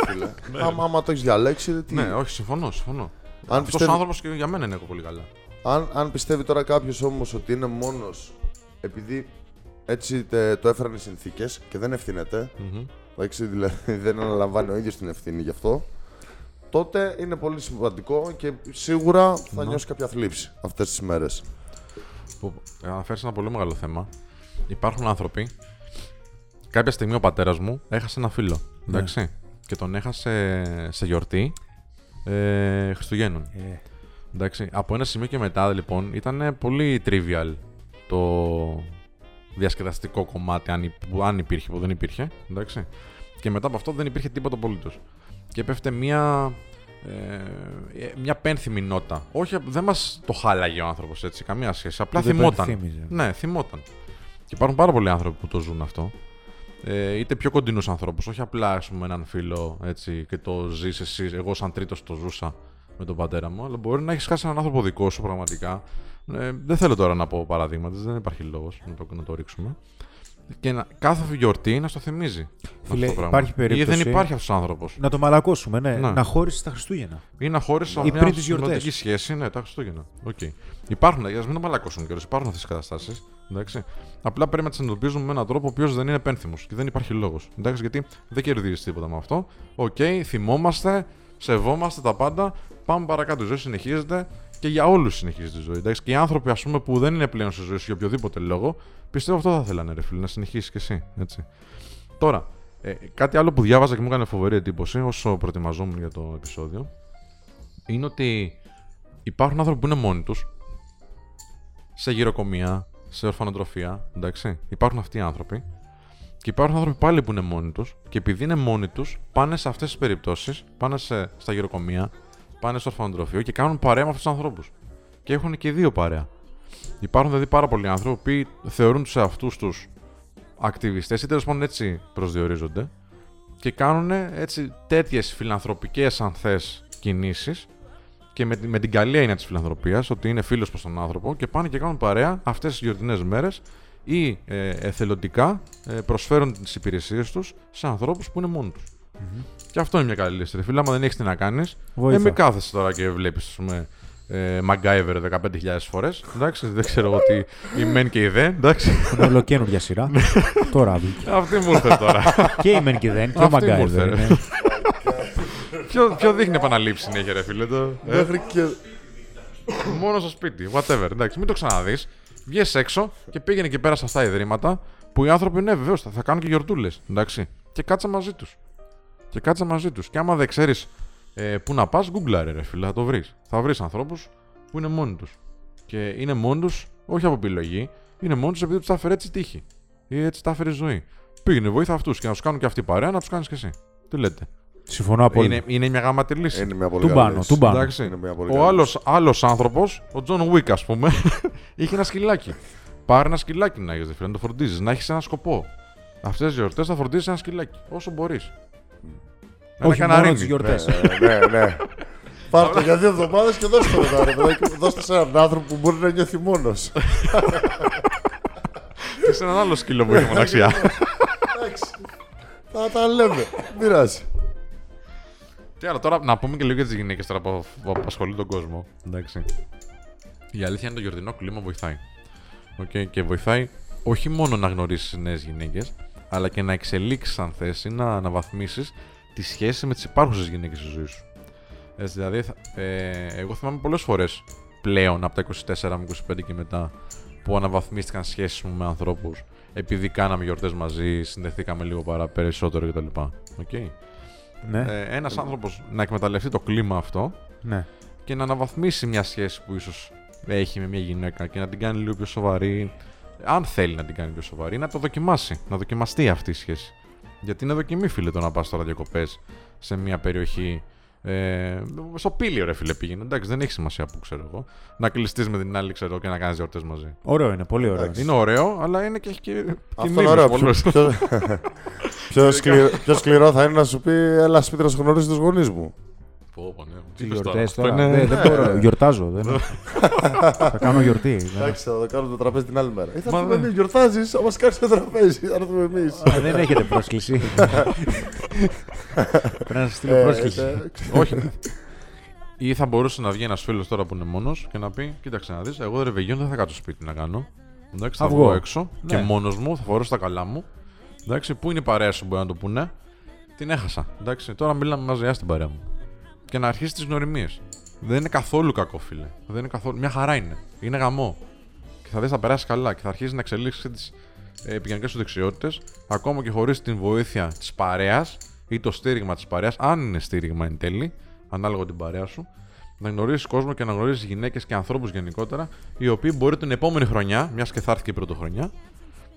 φίλε. άμα, άμα το έχεις διαλέξει, τι. ναι, όχι, συμφωνώ, συμφωνώ. Αν Αυτός πιστεύει- ο άνθρωπος και για μένα είναι πολύ καλά. Αν, αν πιστεύει τώρα κάποιος όμως ότι είναι μόνος επειδή έτσι τε- το έφεραν οι συνθήκες και δεν ευθύνεται, Μμμ. εντάξει, δηλαδή δεν αναλαμβάνει ο ίδιος την ευθύνη γι' αυτό, τότε είναι πολύ σημαντικό και σίγουρα θα νιώσει κάποια θλίψη αυτές τις μέρες. Που αναφέρεις ένα πολύ μεγάλο θέμα. Υπάρχουν άνθρωποι. Κάποια στιγμή ο πατέρας μου έχασε ένα φίλο. Εντάξει. Και τον έχασε σε γιορτή ε, Χριστουγέννων. Ε, Εντάξει. Από ένα σημείο και μετά λοιπόν ήταν πολύ trivial το διασκεδαστικό κομμάτι, αν, υ- που, αν υπήρχε, που δεν υπήρχε. Εντάξει. Και μετά από αυτό δεν υπήρχε τίποτα απολύτως. Και πέφτε μια, ε, ε, μια πένθυμη νότα. Όχι, δεν μας το χάλαγε ο άνθρωπος έτσι, καμία σχέση. Απλά Δεν το θυμόταν. ενθύμιζε. Ναι, θυμόταν. Και υπάρχουν πάρα πολλοί άνθρωποι που το ζουν αυτό. Ε, είτε πιο κοντινούς ανθρώπους, όχι απλά ας πούμε, έναν φίλο έτσι, και το ζεις εσύ. Εγώ, σαν τρίτος, το ζούσα με τον πατέρα μου. Αλλά μπορεί να έχεις χάσει έναν άνθρωπο δικό σου πραγματικά. Ε, δεν θέλω τώρα να πω παραδείγματα, δεν υπάρχει λόγος να το, να το ρίξουμε. Και να, κάθε γιορτή να στο θυμίζει. Φίλε, αυτό το πράγμα. υπάρχει Ή περίπτωση- δεν υπάρχει αυτός ο άνθρωπος. να το μαλακώσουμε, ναι. Ναι. Να χώρισε τα Χριστούγεννα. Ή να χώρισε Ή μια πριν τις γιορτές. σημαντική σχέση. Ναι, τα Χριστούγεννα. Okay. Υπάρχουν, για να μην το μαλακώσουν κιόλας. Υπάρχουν αυτές τις καταστάσεις. Απλά πρέπει να τις αντιμετωπίζουμε με έναν τρόπο ο οποίος δεν είναι πένθιμο και δεν υπάρχει λόγος. Γιατί δεν κερδίζεις τίποτα με αυτό. Οκ, θυμόμαστε, σεβόμαστε τα πάντα. Πάμε παρακάτω. Η ζωή συνεχίζεται και για όλους συνεχίζεται η ζωή. Εντάξει. Και οι άνθρωποι ας πούμε, που δεν είναι πλέον στη ζωή σου για οποιοδήποτε λόγο, πιστεύω αυτό θα θέλανε, ρε φίλε, να συνεχίσεις κι εσύ. Έτσι. Τώρα, ε, κάτι άλλο που διάβαζα και μου έκανε φοβερή εντύπωση όσο προετοιμαζόμουν για το επεισόδιο είναι ότι υπάρχουν άνθρωποι που είναι μόνοι τους σε γυροκομεία, σε ορφανοτροφία. Εντάξει. Υπάρχουν αυτοί οι άνθρωποι. Και υπάρχουν άνθρωποι πάλι που είναι μόνοι τους. Και επειδή είναι μόνοι τους, πάνε σε αυτές τις περιπτώσεις, πάνε σε, στα γυροκομεία, πάνε στο ορφανοτροφείο και κάνουν παρέα με αυτούς τους ανθρώπους. Και έχουν και δύο παρέα. Υπάρχουν δηλαδή πάρα πολλοί άνθρωποι που θεωρούν τους εαυτούς τους ακτιβιστές ή τέλος πάντων έτσι προσδιορίζονται και κάνουν έτσι τέτοιες φιλανθρωπικές, αν θες, κινήσεις και με, τη- με την καλή έννοια της φιλανθρωπίας, ότι είναι φίλος προς τον άνθρωπο και πάνε και κάνουν παρέα αυτές τις γιορτινές μέρες ή ε, εθελοντικά ε, προσφέρουν τις υπηρεσίες τους σε ανθρώπους που είναι μόνοι τους. Και αυτό είναι μια καλή λύση. Ρε φίλε, άμα δεν έχεις τι να κάνεις, Βοήθα. ε, μην κάθεσαι τώρα και βλέπεις, ας πούμε, ε, MacGyver 15.000 φορές. Εντάξει, δεν ξέρω εγώ τι. Η μεν και η δε. Εντάξει. Είναι ολοκένουργια σειρά. Τώρα βγήκε. Αυτή μου ήρθε τώρα. και η Μεν και δεν και ο Αυτή μου Μαγκάιβερ. ήρθε, ρε. είναι. ποιο, ποιο δείχνει επαναλήψη συνέχεια, ρε φίλε. Το, ε, Μέχρι και. μόνο στο σπίτι. Whatever. Εντάξει, μην το ξαναδείς. Βγες έξω και πήγαινε εκεί πέρα σε αυτά τα ιδρύματα που οι άνθρωποι, ναι, βεβαίως θα, θα κάνουν και γιορτούλες. Εντάξει. Και κάτσα μαζί τους. Και κάτσα μαζί τους. Και άμα δεν ξέρεις ε, πού να πας, γκουγκλάρε, ρε φίλε, θα το βρεις. Θα βρεις ανθρώπους που είναι μόνοι τους. Και είναι μόνοι τους όχι από επιλογή, είναι μόνοι τους επειδή τους τα έφερε έτσι η τύχη. Ή έτσι τα έφερε η ζωή. Πήγαινε, βοήθα αυτούς και να τους κάνουν και αυτοί παρέα, να τους κάνεις και εσύ. Τι λέτε. Συμφωνώ απόλυτα. Είναι, είναι μια γαμάτη λύση. Είναι μια πολύ Του καλή πάνω, λύση. του πάνω. Εντάξει. Είναι μια πολύ Ο καλή άλλος άλλος άνθρωπος, ο John Wick, ας πούμε, είχε ένα σκυλάκι. Πάρε ένα σκυλάκι να έχεις, ρε φίλε, να το φροντίζεις, να έχεις ένα σκοπό. Αυτές τις γιορτές θα φροντίζεις ένα σκυλάκι, όσο μπορείς. Ένα Όχι μόνος καναρίνι. τι γιορτές. Ε, ναι, ναι. Πάρ' το για δύο εβδομάδες και δώστε το μετά. ρε παιδάκι. Δώστε σε έναν άνθρωπο που μπορεί να νιώθει μόνος. Και σε έναν άλλο σκύλο που έχει μοναξιά. Εντάξει. Θα τα λέμε. Μην πειράζει. Τι άλλο, τώρα να πούμε και λίγο για τις γυναίκες τώρα που, που απασχολεί τον κόσμο. Εντάξει. Η αλήθεια είναι το γιορτινό κλίμα βοηθάει. Okay, και βοηθάει όχι μόνο να γνωρίσεις νέες γυναίκες, αλλά και να εξελίξεις, αν θες, ή να αναβαθμίσεις τη σχέση με τις υπάρχουσες γυναίκες στη ζωή σου. Έτσι, δηλαδή, θα- ε, εγώ θυμάμαι πολλές φορές πλέον από τα 24 με 25 και μετά που αναβαθμίστηκαν σχέσεις μου με ανθρώπους επειδή κάναμε γιορτές μαζί, συνδεθήκαμε λίγο παρά περισσότερο κτλ. Okay. Ναι, Ε, Ένας άνθρωπος να εκμεταλλευτεί το κλίμα αυτό ναι. και να αναβαθμίσει μια σχέση που ίσως έχει με μια γυναίκα και να την κάνει λίγο πιο σοβαρή. Αν θέλει να την κάνει πιο σοβαρή, να το δοκιμάσει. Να δοκιμαστεί αυτή η σχέση. Γιατί είναι δοκιμή, φίλε, το να πας τώρα διακοπές σε μια περιοχή. Ε, στο πήλιο, ρε φίλε, πήγαινε. Εντάξει, δεν έχει σημασία που ξέρω εγώ. Να κλειστείς με την άλλη, ξέρω, και να κάνεις γιορτές μαζί. Ωραίο είναι, πολύ ωραίο. Εντάξει. Είναι ωραίο, αλλά είναι και έχει και. Αυτό είναι ωραίο. πολλούς. Πιο- πιο- Πιο σκληρό- πιο σκληρό θα είναι να σου πει Έλα σπίτι να σου γνωρίσει τους γονείς μου. Πω, πω, ναι. Τι είπες γιορτές Αυτό τώρα. είναι- Δεν, δεν μπορώ. Γιορτάζω. Δεν... θα κάνω γιορτή. δεν- Εντάξει, θα το κάνουμε το τραπέζι την άλλη μέρα. Ή θα Μα έρθουμε ναι. εμείς, γιορτάζεις, θα μας κάνει το τραπέζι. Θα έρθουμε εμείς. Α, δεν έχετε πρόσκληση. Πρέπει να σας στείλω Ε, πρόσκληση. Όχι. Ή θα μπορούσε να βγει ένας φίλος τώρα που είναι μόνος και να πει: Κοίταξε να δεις, εγώ ρεβεγιόν δεν θα κάτσω σπίτι να κάνω. Εντάξει, θα Θα βγω βγω. έξω Ναι. και μόνος μου, θα φορέσω τα καλά μου. Εντάξει, πού είναι η παρέα σου, μπορεί να το πούνε. Την έχασα. Εντάξει, τώρα μιλάμε μαζί, ας την παρέα μου. Και να αρχίσεις τις γνωριμίες. Δεν είναι καθόλου κακό, φίλε. Δεν είναι καθόλου. Μια χαρά είναι. Είναι γαμό. Και θα δεις, θα περάσεις καλά και θα αρχίσεις να εξελίξεις τις ε, επικοινωνικές σου δεξιότητες, ακόμα και χωρίς την βοήθεια της παρέας ή το στήριγμα της παρέας, αν είναι στήριγμα εν τέλει, ανάλογα την παρέα σου, να γνωρίσεις κόσμο και να γνωρίσεις γυναίκες και ανθρώπους γενικότερα, οι οποίοι μπορεί την επόμενη χρονιά, μιας και θα έρθει και η πρωτοχρονιά,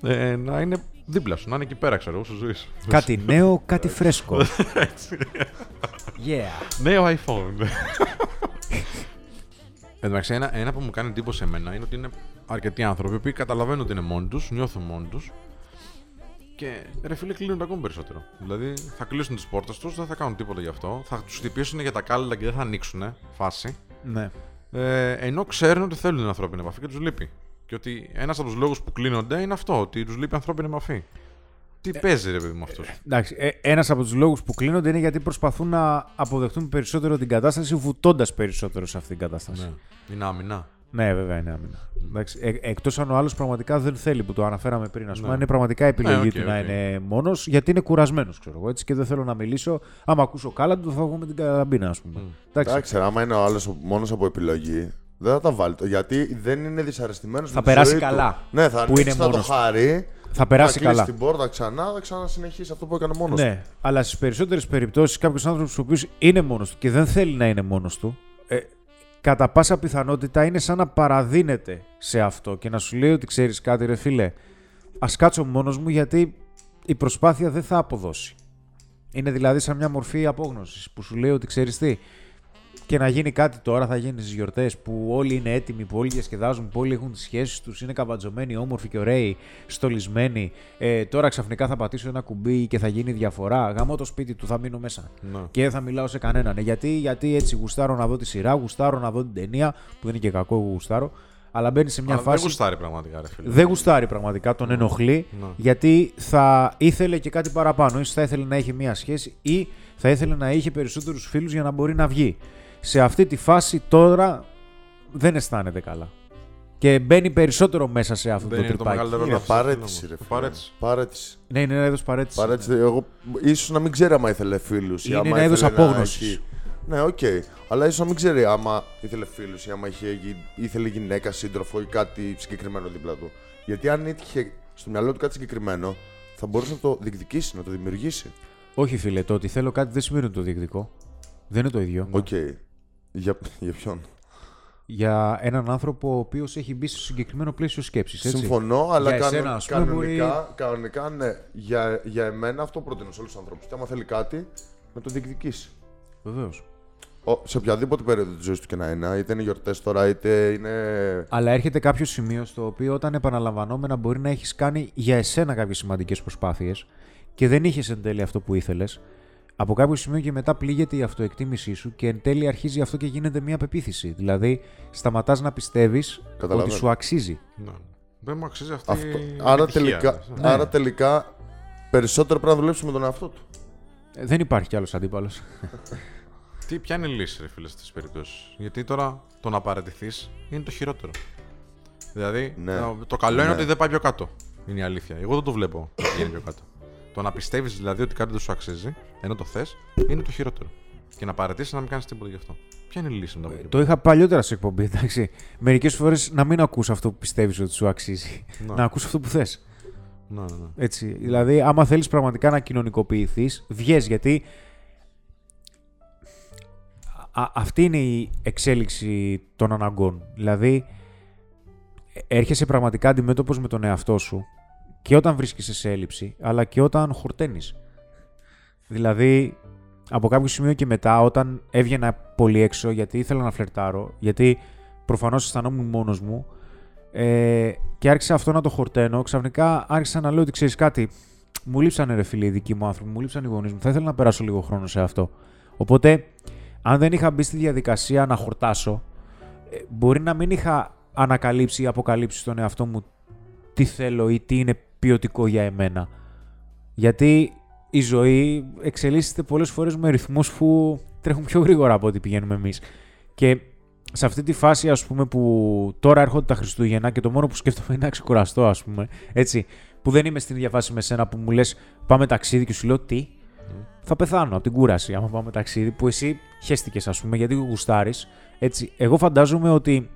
ε, να είναι δίπλα σου, να είναι εκεί πέρα, ξέρω εγώ, στη ζωή σου. Κάτι νέο, κάτι φρέσκο. Yeah. Νέο iPhone. Εν τω μεταξύ, ένα, ένα που μου κάνει εντύπωση εμένα είναι ότι είναι αρκετοί άνθρωποι που καταλαβαίνουν ότι είναι μόνοι τους, νιώθουν μόνοι τους και ρε φίλε κλείνουν ακόμη περισσότερο. Δηλαδή θα κλείσουν τις πόρτες τους, δεν θα κάνουν τίποτα γι' αυτό, θα τους χτυπήσουν για τα κάλλα και δεν θα ανοίξουν φάση. Ναι. Ε, ενώ ξέρουν ότι θέλουν την ανθρώπινη επαφή και τους λείπει. Και ότι ένας από τους λόγους που κλείνονται είναι αυτό, ότι τους λείπει ανθρώπινη επαφή. Τι παίζει, ρε παιδί μου αυτός; Εντάξει, ε, ένας από τους λόγους που κλείνονται είναι γιατί προσπαθούν να αποδεχτούν περισσότερο την κατάσταση, βουτώντας περισσότερο σε αυτήν την κατάσταση. Ναι. Είναι άμυνα. Ναι, βέβαια είναι άμυνα. Εντάξει, ε, εκτός αν ο άλλος πραγματικά δεν θέλει, που το αναφέραμε πριν, ας πούμε, Ναι. είναι πραγματικά επιλογή Ναι, οκ, του να οκ. είναι μόνος, γιατί είναι κουρασμένος, ξέρω εγώ, έτσι, και δεν θέλω να μιλήσω. Άμα ακούσω κάλαντα, θα βγω με την καραμπίνα, ας πούμε. Εντάξει, Εντάξει, άμα είναι ο άλλος μόνος από επιλογή, δεν θα τα βάλει. το- Γιατί δεν είναι δυσαρεστημένος. Θα περάσει καλά, Ναι, θα που ανοίξει, είναι θα το μόνος του. χαρεί. θα περάσει θα κλείσει καλά. την πόρτα ξανά, θα ξανασυνεχίσει αυτό που έκανε μόνος του. Ναι, αλλά στις περισσότερες περιπτώσεις κάποιος άνθρωπος ο οποίος είναι μόνος του και δεν θέλει να είναι μόνος του, ε, κατά πάσα πιθανότητα είναι σαν να παραδίνεται σε αυτό και να σου λέει ότι ξέρεις κάτι, ρε φίλε, ας κάτσω μόνος μου γιατί η προσπάθεια δεν θα αποδώσει. Είναι δηλαδή σαν μια μορφή απόγνωσης που σου λέει ότι ξέρεις τι. Και να γίνει κάτι τώρα, θα γίνει στις γιορτές που όλοι είναι έτοιμοι, που όλοι διασκεδάζουν, που όλοι έχουν τις σχέσεις τους, είναι καβατζωμένοι, όμορφοι και ωραίοι, στολισμένοι. Ε, τώρα ξαφνικά θα πατήσω ένα κουμπί και θα γίνει διαφορά. Γαμώ το σπίτι του, θα μείνω μέσα. Ναι. Και δεν θα μιλάω σε κανέναν. Ε, Γιατί, γιατί έτσι γουστάρω να δω τη σειρά, γουστάρω να δω την ταινία, που δεν είναι και κακό, εγώ γουστάρω. Αλλά μπαίνει σε μια Αλλά φάση. Δεν γουστάρει πραγματικά, ρε φίλε. Δεν γουστάρει πραγματικά, τον ενοχλεί, Ναι. γιατί θα ήθελε και κάτι παραπάνω. Ίσως θα ήθελε να έχει μία σχέση ή θα ήθελε να είχε περισσότερους φίλους για να μπορεί να βγει. Σε αυτή τη φάση τώρα δεν αισθάνεται καλά. Και μπαίνει περισσότερο μέσα σε αυτό Δεν το είναι το τρυπάκι. μεγαλύτερο Είναι λάθος, παραίτηση, φίλε ρε μου. φίλε. Παραίτηση. Παραίτηση. Ναι, είναι ένα είδος παραίτησης. Παραίτηση. Εγώ ίσως να μην ξέρει άμα ήθελε φίλους. Είναι ένα είδος απόγνωσης. Ναι, οκ. Αλλά ίσως να μην ξέρει άμα ήθελε φίλους ή άμα είχε, γι- ήθελε γυναίκα, σύντροφο ή κάτι συγκεκριμένο δίπλα του. Γιατί αν είχε στο μυαλό του κάτι συγκεκριμένο, θα μπορούσε να το διεκδικήσει, να το δημιουργήσει. Όχι, φίλε, το ότι θέλω κάτι δεν σημαίνει ότι το διεκδικώ. Δεν είναι το ίδιο. Οκ. Για, για ποιον; Για έναν άνθρωπο ο οποίος έχει μπει στο συγκεκριμένο πλαίσιο σκέψης. Συμφωνώ, αλλά Για κανο- εσένα, ας πούμε, κανονικά, κανονικά, ναι. Για, για εμένα αυτό προτείνω σε όλους τους ανθρώπους. Και άμα θέλει κάτι, να το διεκδικήσει. Βεβαίως. Ο- σε οποιαδήποτε περίοδο της ζωής του και να είναι, είτε είναι γιορτές τώρα, είτε είναι. Αλλά έρχεται κάποιο σημείο στο οποίο όταν επαναλαμβανόμενα μπορεί να έχεις κάνει για εσένα κάποιες σημαντικές προσπάθειες και δεν είχες εν τέλει αυτό που ήθελες. Από κάποιο σημείο και μετά πλήγεται η αυτοεκτίμησή σου και εν τέλει αρχίζει αυτό και γίνεται μια πεποίθηση. Δηλαδή, σταματάς να πιστεύεις ότι Καταλαβαίνω. σου αξίζει. Ναι. Δεν μου αξίζει αυτή Αυτό. η Άρα, επιτυχία. τελικά, Ναι. άρα τελικά περισσότερο πρέπει να δουλέψεις με τον εαυτό του. Ε, Δεν υπάρχει κι άλλος αντίπαλος. Τι, ποια είναι η λύση, ρε φίλε, σε αυτέ τι περιπτώσεις; Γιατί τώρα το να παραιτηθείς είναι το χειρότερο. Δηλαδή, Ναι. το- το καλό είναι Ναι. ότι δεν πάει πιο κάτω. Είναι η αλήθεια. Εγώ δεν το βλέπω να πηγαίνει πιο κάτω. Το να πιστεύεις δηλαδή ότι κάτι δεν σου αξίζει, ενώ το θες, είναι το χειρότερο. Και να παραιτήσει να μην κάνεις τίποτα γι' αυτό. Ποια είναι η λύση μετά από εκεί το είχα παλιότερα σε εκπομπή, εντάξει. Μερικές φορές να μην ακούς αυτό που πιστεύεις ότι σου αξίζει. Ναι. Να ακούς αυτό που θες. Ναι, ναι, ναι. Έτσι. Δηλαδή, άμα θέλεις πραγματικά να κοινωνικοποιηθείς, βγες γιατί. Α, αυτή είναι η εξέλιξη των αναγκών. Δηλαδή, ε, έρχεσαι πραγματικά αντιμέτωπος με τον εαυτό σου και όταν βρίσκεσαι σε έλλειψη, αλλά και όταν χορταίνεις. Δηλαδή, από κάποιο σημείο και μετά, όταν έβγαινα πολύ έξω, γιατί ήθελα να φλερτάρω, γιατί προφανώς αισθανόμουν μόνος μου, ε, και άρχισα αυτό να το χορταίνω, ξαφνικά άρχισα να λέω ότι ξέρεις κάτι. Μου λείψανε ρε φίλοι οι δικοί μου άνθρωποι, μου λείψαν οι γονείς μου. Θα ήθελα να περάσω λίγο χρόνο σε αυτό. Οπότε, αν δεν είχα μπει στη διαδικασία να χορτάσω, ε, μπορεί να μην είχα ανακαλύψει ή αποκαλύψει στον εαυτό μου τι θέλω ή τι είναι ποιοτικό για εμένα. Γιατί η ζωή εξελίσσεται πολλές φορές με ρυθμούς που τρέχουν πιο γρήγορα από ό,τι πηγαίνουμε εμείς. Και σε αυτή τη φάση, ας πούμε, που τώρα έρχονται τα Χριστούγεννα και το μόνο που σκέφτομαι είναι να ξεκουραστώ, ας πούμε, έτσι, που δεν είμαι στην ίδια φάση με σένα που μου λες πάμε ταξίδι και σου λέω τι, θα πεθάνω από την κούραση άμα πάμε ταξίδι που εσύ χέστηκες, ας πούμε, γιατί γουστάρεις. Έτσι, εγώ φαντάζομαι ότι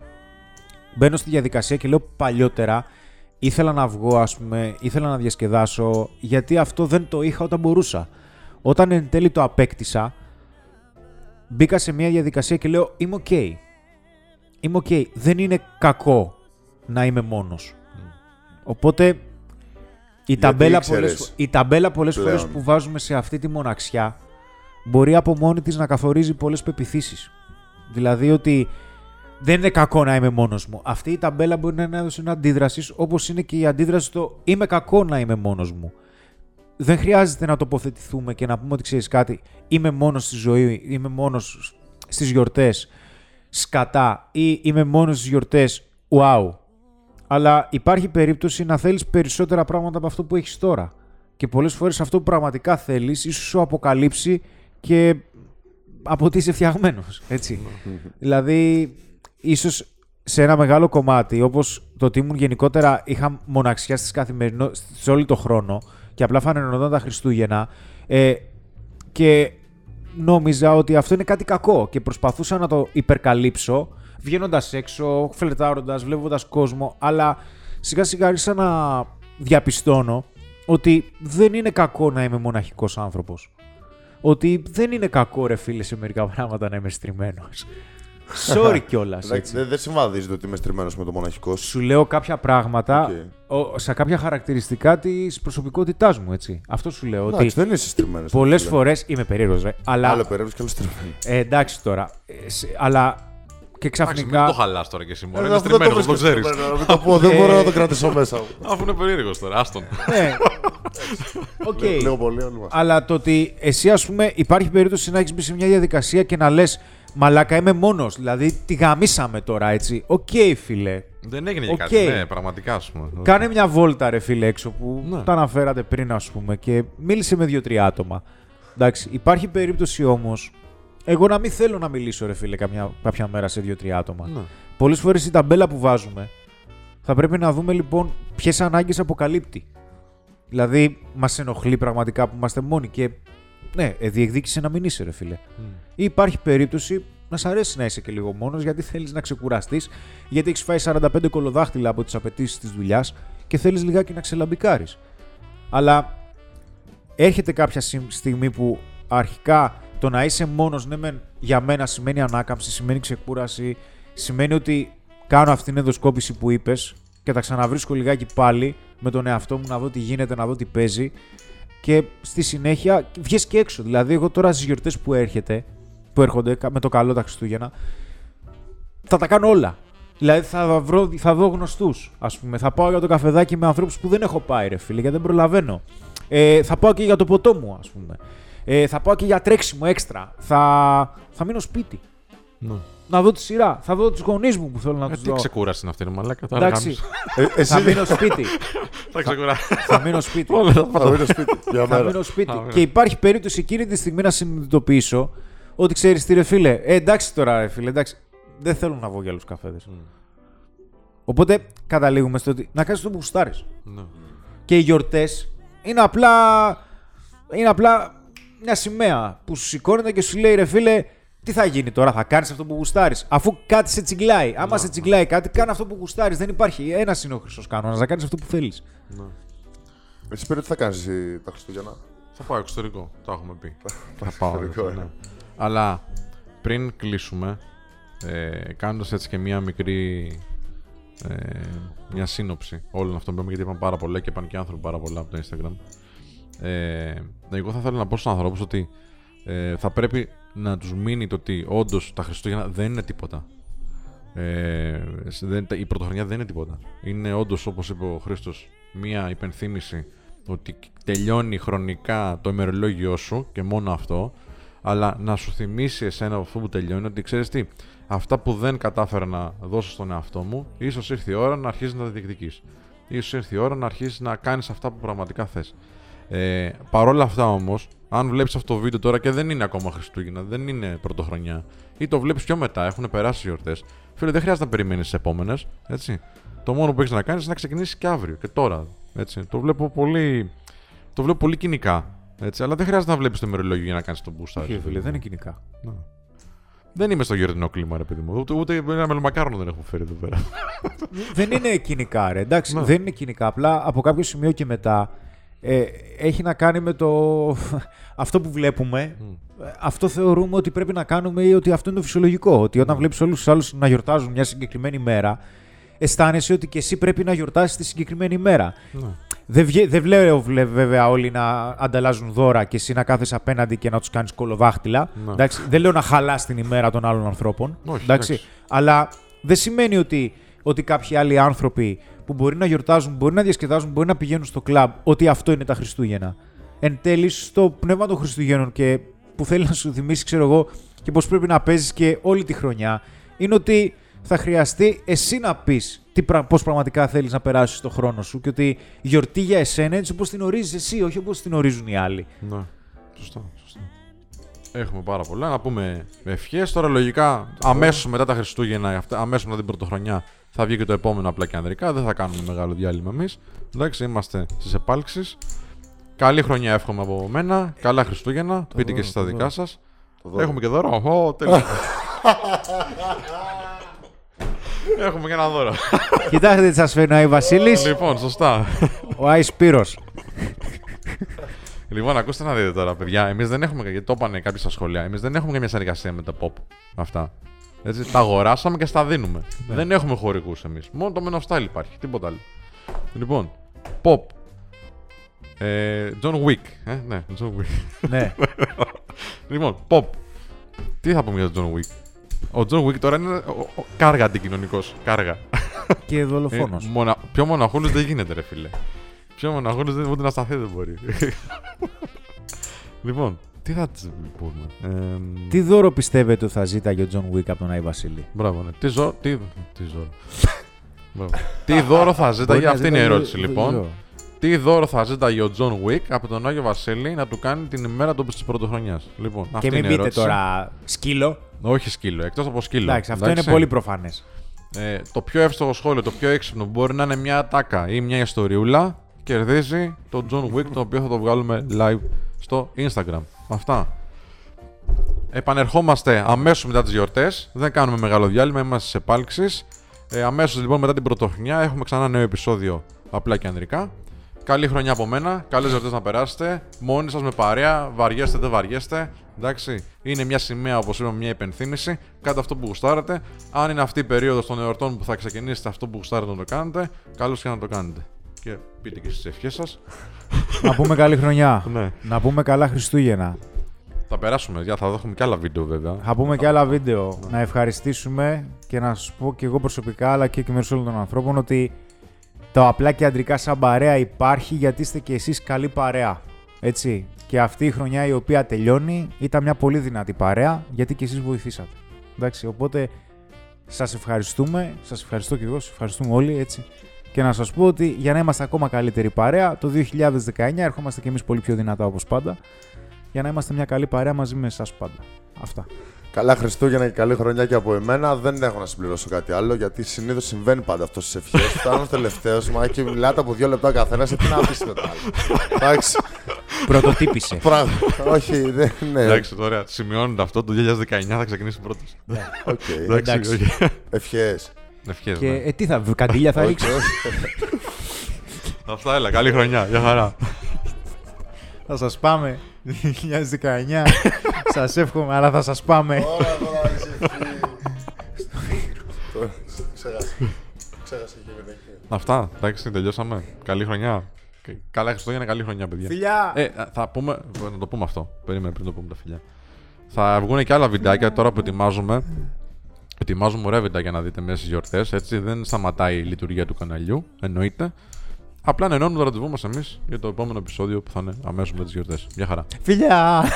μπαίνω στη διαδικασία και λέω παλιότερα ήθελα να βγω, ας πούμε, ήθελα να διασκεδάσω, γιατί αυτό δεν το είχα όταν μπορούσα. Όταν εν τέλει το απέκτησα, μπήκα σε μια διαδικασία και λέω είμαι οκ. Είμαι οκ. Δεν είναι κακό να είμαι μόνος. Οπότε η ταμπέλα, ήξερες; πολλές, η ταμπέλα πολλές πλέον. φορές που βάζουμε σε αυτή τη μοναξιά μπορεί από μόνη της να καθορίζει πολλές πεπιθήσεις. Δηλαδή ότι δεν είναι κακό να είμαι μόνος μου. Αυτή η ταμπέλα μπορεί να είναι έδωση αντίδρασης όπως είναι και η αντίδραση στο είμαι κακό να είμαι μόνος μου. Δεν χρειάζεται να τοποθετηθούμε και να πούμε ότι ξέρεις κάτι, είμαι μόνος στη ζωή, είμαι μόνος στις γιορτές, σκατά ή είμαι μόνος στις γιορτές, wow. Αλλά υπάρχει περίπτωση να θέλεις περισσότερα πράγματα από αυτό που έχεις τώρα. Και πολλές φορές αυτό που πραγματικά θέλεις ίσως σου αποκαλύψει και από τι είσαι φτιαγμένος, έτσι. δηλαδή, ίσως σε ένα μεγάλο κομμάτι, όπως το ότι ήμουν γενικότερα είχα μοναξιά στις καθημερινό, σε όλο το χρόνο και απλά φανερωνόταν τα Χριστούγεννα ε, και νόμιζα ότι αυτό είναι κάτι κακό και προσπαθούσα να το υπερκαλύψω βγαίνοντας έξω, φλερτάροντας, βλέποντας κόσμο, αλλά σιγά σιγά άρχισα να διαπιστώνω ότι δεν είναι κακό να είμαι μοναχικός άνθρωπος. Ότι δεν είναι κακό ρε φίλε σε μερικά πράγματα να είμαι στριμμένος. Sorry κιόλας. Εντάξει, Δεν δεν συμβαδίζεται ότι είμαι στριμμένος με το μοναχικός σου. Σου λέω κάποια πράγματα Οκ. ο- σε κάποια χαρακτηριστικά της προσωπικότητάς μου, έτσι. Αυτό σου λέω. Εντάξει, ότι δεν είσαι στριμμένος. πολλές φορές είμαι περίεργος, ρε. Αλλά. Άλλο περίεργο και άλλο στριμμένο. Ε, εντάξει τώρα. Ε, σε- αλλά και Εντάξει, μην ξαφνικά. το χαλάς τώρα και εσύ. Μόνο Ε, είναι αυτό δεν στριμμένος, το βρίσκω ξέρεις. στριμμένο, να μην το πω, Δεν Ε, μπορώ να το κρατήσω μέσα μου. Αφού είναι περίεργος τώρα, άστον. Ναι. Οκ. Λίγο πολύ όλοι μας. Αλλά το ότι εσύ, ας πούμε, υπάρχει περίπτωση να έχεις μπει σε μια διαδικασία και να λες Μαλάκα είμαι μόνος. Δηλαδή τη γαμίσαμε τώρα έτσι. Οκ, φίλε. Δεν έγινε και Οκ. κάτι. Ναι, πραγματικά ας πούμε. Κάνε μια βόλτα, ρε φίλε, έξω που Ναι. τα αναφέρατε πριν, ας πούμε, και μίλησε με δύο-τρία άτομα. Εντάξει, υπάρχει περίπτωση όμως. Εγώ να μην θέλω να μιλήσω, ρε φίλε, καμιά, κάποια μέρα σε δύο-τρία άτομα. Ναι. Πολλές φορές η ταμπέλα που βάζουμε θα πρέπει να δούμε λοιπόν ποιες ανάγκες αποκαλύπτει. Δηλαδή, μας ενοχλεί πραγματικά που είμαστε μόνοι και. Ναι, ε, διεκδίκησε να μην είσαι, ρε φίλε. Ή υπάρχει περίπτωση να σ' αρέσει να είσαι και λίγο μόνος γιατί θέλεις να ξεκουραστείς, γιατί έχεις φάει 45 κολοδάχτυλα από τις απαιτήσεις της δουλειάς και θέλεις λιγάκι να ξελαμπικάρεις. Αλλά έρχεται κάποια σι- στιγμή που αρχικά το να είσαι μόνος, ναι μεν για μένα σημαίνει ανάκαμψη, σημαίνει ξεκούραση, σημαίνει ότι κάνω αυτήν την ενδοσκόπηση που είπες και τα ξαναβρίσκω λιγάκι πάλι με τον εαυτό μου να δω τι γίνεται, να δω τι παίζει και στη συνέχεια βγες και έξω. Δηλαδή εγώ τώρα στις γιορτές που, έρχεται, που έρχονται κα- με το καλό τα Χριστούγεννα θα τα κάνω όλα. Δηλαδή θα, βρω, θα δω γνωστούς. Α πούμε, θα πάω για το καφεδάκι με ανθρώπους που δεν έχω πάει, ρε φίλε, γιατί δεν προλαβαίνω. Ε, θα πάω και για το ποτό μου, ας πούμε. Ε, θα πάω και για τρέξιμο έξτρα. Θα, θα μείνω σπίτι. Ναι. Να δω τη σειρά. Θα δω τους γονείς μου που θέλω να Ε, τους τι δω. ξεκούραση είναι αυτή, ρε μαλάκα. Τώρα Εντάξει, γάμισε. Ε, εσύ θα μείνω σπίτι. Θα ξεκουράσει. θα μείνω σπίτι. θα μείνω σπίτι για θα μέρα. μείνω σπίτι. Α, και υπάρχει περίπτωση εκείνη τη στιγμή να συνειδητοποιήσω ότι ξέρεις τι, ρε φίλε. Ε, εντάξει τώρα, ρε φίλε, εντάξει. Δεν θέλω να βγω για άλλους καφέδες. Οπότε καταλήγουμε στο ότι να κάνεις το που γουστάρεις. Ναι. Και οι γιορτές είναι απλά. Είναι απλά μια σημαία που σου σηκώνεται και σου λέει ρε φίλε, τι θα γίνει τώρα, θα κάνεις αυτό που γουστάρεις; Αφού κάτι σε τσιγκλάει. Άμα σε τσιγκλάει κάτι, κάνε αυτό που γουστάρεις. Δεν υπάρχει. Ένας είναι ο χρυσό κανόνας, να κάνεις αυτό που θέλεις. Εσύ πήρε τι θα κάνεις τα Χριστούγεννα; Θα πάω εξωτερικό, το έχουμε πει. θα πάω. εξωτερικό, ναι. ε. Αλλά πριν κλείσουμε, ε, κάνοντας έτσι και μία μικρή ε, μια σύνοψη όλων αυτών που είπαμε, γιατί είπαμε πάρα πολλά και είπαν και άνθρωποι πάρα πολλά από το Instagram. Ε, εγώ θα ήθελα να πω στους ανθρώπους ότι ε, θα πρέπει να τους μείνει το ότι όντως τα Χριστούγεννα δεν είναι τίποτα. Ε, δεν, η πρωτοχρονιά δεν είναι τίποτα. Είναι όντως, όπως είπε ο Χρήστος, μία υπενθύμηση ότι τελειώνει χρονικά το ημερολόγιο σου και μόνο αυτό, αλλά να σου θυμίσει εσένα από αυτό που τελειώνει ότι ξέρεις τι, αυτά που δεν κατάφερα να δώσω στον εαυτό μου, ίσως ήρθε η ώρα να αρχίσεις να τα διεκδικείς. σω ήρθε η ώρα να αρχίσεις να κάνεις αυτά που πραγματικά θες. Ε, Παρ' όλα αυτά όμως, αν βλέπεις αυτό το βίντεο τώρα και δεν είναι ακόμα Χριστούγεννα, δεν είναι πρωτοχρονιά, ή το βλέπεις πιο μετά, έχουν περάσει οι γιορτές, φίλε, δεν χρειάζεται να περιμένεις τις επόμενες. Το μόνο που έχεις να κάνεις είναι να ξεκινήσεις και αύριο και τώρα. Έτσι. Το βλέπω πολύ, το βλέπω πολύ κοινικά. Έτσι, αλλά δεν χρειάζεται να βλέπεις το ημερολόγιο για να κάνεις τον boost. Όχι, φίλε, δεν είναι κοινικά. Ναι. Δεν είμαι στο γιορτινό κλίμα, ρε παιδί μου. Ούτε, ούτε ένα μελομακάρονο δεν έχω φέρει εδώ πέρα. δεν είναι κοινικά, ρε. Εντάξει, Ναι. δεν είναι κοινικά. Απλά από κάποιο σημείο και μετά ε, έχει να κάνει με το. αυτό που βλέπουμε. ε, Αυτό θεωρούμε ότι πρέπει να κάνουμε ή ότι αυτό είναι το φυσιολογικό. Ότι όταν βλέπεις όλους τους άλλους να γιορτάζουν μια συγκεκριμένη μέρα, αισθάνεσαι ότι και εσύ πρέπει να γιορτάσεις τη συγκεκριμένη μέρα. Ναι. Δεν, βγε, δεν βλέπω βλέ- βέβαια όλοι να ανταλλάζουν δώρα και εσύ να κάθεσαι απέναντι και να τους κάνεις κολοβάχτυλα. Ναι. Εντάξει, δεν λέω να χαλάς την ημέρα των άλλων ανθρώπων. Όχι, εντάξει, εντάξει. αλλά δεν σημαίνει ότι, ότι κάποιοι άλλοι άνθρωποι που μπορεί να γιορτάζουν, μπορεί να διασκεδάζουν, μπορεί να πηγαίνουν στο κλαμπ, ότι αυτό είναι τα Χριστούγεννα. Εν τέλει, στο πνεύμα των Χριστουγέννων και που θέλει να σου θυμίσει, ξέρω εγώ, και πώς πρέπει να παίζεις και όλη τη χρονιά, είναι ότι θα χρειαστεί εσύ να πεις πώς πραγματικά θέλεις να περάσεις το χρόνο σου και ότι η γιορτή για εσένα έτσι όπως την ορίζεις εσύ, όχι όπως την ορίζουν οι άλλοι. Ναι, σωστά, σωστά. Έχουμε πάρα πολλά. Να πούμε ευχές. Τώρα, λογικά, αμέσως μετά τα Χριστούγεννα, αμέσως μετά την Πρωτοχρονιά, θα βγει και το επόμενο απλά και ανδρικά. Δεν θα κάνουμε μεγάλο διάλειμμα εμείς. Εντάξει, είμαστε στις επάλξεις. Καλή χρονιά εύχομαι από μένα. Καλά Χριστούγεννα. Πείτε και εσείς τα δικά σας. δώρο. Έχουμε και δώρο. Ω, τέλεια. Έχουμε και ένα δώρο. Κοιτάξτε τι σας φέρνει ο Άι Βασίλης, λοιπόν, σωστά. ο Άι Σπύρος. Λοιπόν, ακούστε να δείτε τώρα, παιδιά. Εμείς δεν έχουμε, γιατί το είπανε κάποιοι στα σχολεία, εμείς δεν έχουμε καμία συνεργασία με τα pop. Αυτά. Έτσι, τα αγοράσαμε και στα δίνουμε. Δεν έχουμε χορηγούς εμείς. Μόνο το Men of Style υπάρχει, τίποτα άλλο. Λοιπόν, pop. Ε, John Wick. Ε, ναι, John Wick. ναι. λοιπόν, pop. Τι θα πούμε για τον John Wick; Ο John Wick τώρα είναι ο, ο, κάργα αντικοινωνικός. Κάργα. και δολοφόνος. Ε, μονα... Πιο μοναχούλο δεν γίνεται, ρε φίλε. Πιο μοναχούλο δεν ούτε να σταθεί δεν μπορεί. λοιπόν, Τι θα τη πούμε. Ε, Τι δώρο πιστεύετε ότι θα ζήταγε ο John Wick από τον Άι Βασίλη; Μπράβο, ναι. Τι ζώο. Τι, τι ζώο. Μπράβο. Τι δώρο θα ζήταγε, Μπορεί να αυτή είναι η ζήταγε ερώτηση δω- λοιπόν. δώρο. Τι δώρο θα ζήταγε ο John Wick από τον Άγιο Βασίλη να του κάνει την ημέρα του της πρωτοχρονιάς; Λοιπόν, αυτή Και μην είναι η πείτε ερώτηση. τώρα σκύλο. Όχι σκύλο, εκτός από σκύλο. Εντάξει, αυτό είναι πολύ προφανές. Ε, το πιο εύστοχο σχόλιο, το πιο έξυπνο που μπορεί να είναι μια ατάκα ή μια ιστοριούλα κερδίζει τον John Wick, το οποίο θα το βγάλουμε live στο Instagram. Αυτά. Επανερχόμαστε αμέσως μετά τις γιορτές. Δεν κάνουμε μεγάλο διάλειμμα, είμαστε σε επάλξει. Ε, αμέσως λοιπόν μετά την πρωτοχρονιά έχουμε ξανά νέο επεισόδιο απλά και ανδρικά. Καλή χρονιά από μένα. Καλές γιορτές να περάσετε. Μόνοι σας με παρέα. Βαριέστε, δεν βαριέστε. Εντάξει. Είναι μια σημαία, όπως είπαμε, μια υπενθύμηση. Κάντε αυτό που γουστάρετε. Αν είναι αυτή η περίοδος των εορτών που θα ξεκινήσετε αυτό που γουστάρετε να το κάνετε, καλώς και να το κάνετε. Και πείτε και στις ευχές σας. Να πούμε καλή χρονιά. ναι. Να πούμε καλά Χριστούγεννα. Θα περάσουμε. Για, θα δούμε και άλλα βίντεο βέβαια. Θα πούμε και άλλα βίντεο. Να ευχαριστήσουμε και να σας πω και εγώ προσωπικά αλλά και εκ μέρους όλων των ανθρώπων ότι το απλά και αντρικά σαν παρέα υπάρχει γιατί είστε και εσείς καλή παρέα. Έτσι. Και αυτή η χρονιά η οποία τελειώνει ήταν μια πολύ δυνατή παρέα γιατί και εσείς βοηθήσατε. Εντάξει, οπότε σας ευχαριστούμε, σας ευχαριστώ και εγώ, σας ευχαριστούμε όλοι έτσι. Και να σας πω ότι για να είμαστε ακόμα καλύτερη παρέα, το 2019 ερχόμαστε και εμείς πολύ πιο δυνατά όπως πάντα, για να είμαστε μια καλή παρέα μαζί με εσάς πάντα. Αυτά. Καλά Χριστούγεννα και καλή χρονιά και από εμένα. Δεν έχω να συμπληρώσω κάτι άλλο γιατί συνήθως συμβαίνει πάντα αυτό στις ευχές. Φτάνω τελευταίο, μα και μιλάτε από δύο λεπτά ο καθένας. Τι να πεις μετά. Εντάξει. Πρωτοτύπησε. Πράγμα. Όχι, δεν είναι. Εντάξει, τώρα σημειώνεται αυτό. Το 2019 θα ξεκινήσει πρώτος. Οκ. Εντάξει. Ευχές. Ευχές. Και ε, τι θα, καντήλια θα ρίξω; Αυτά έλα. Καλή χρονιά. Γεια χαρά. θα σας πάμε 2019. σας εύχομαι, αλλά θα σας πάμε. Ωραία, τώρα είσαι Τώρα, Ξέχασε. Ξέχασε και μετά. Αυτά. Εντάξει, τελειώσαμε. Καλή χρονιά. Και Καλά Χριστούγεννα, καλή χρονιά, παιδιά. Φιλιά! Ε, θα πούμε. Να το πούμε αυτό. Περίμενε πριν το πούμε τα φιλιά. Θα βγουν και άλλα βιντεάκια τώρα που ετοιμάζουμε. Ετοιμάζουμε ωραία βιντεάκια να δείτε μέσα στις γιορτές. Έτσι δεν σταματάει η λειτουργία του καναλιού. Εννοείται. Απλά ενώνουμε το ραντεβού μας εμείς για το επόμενο επεισόδιο που θα είναι αμέσως με τις γιορτές. Γεια χαρά. Φιλιά!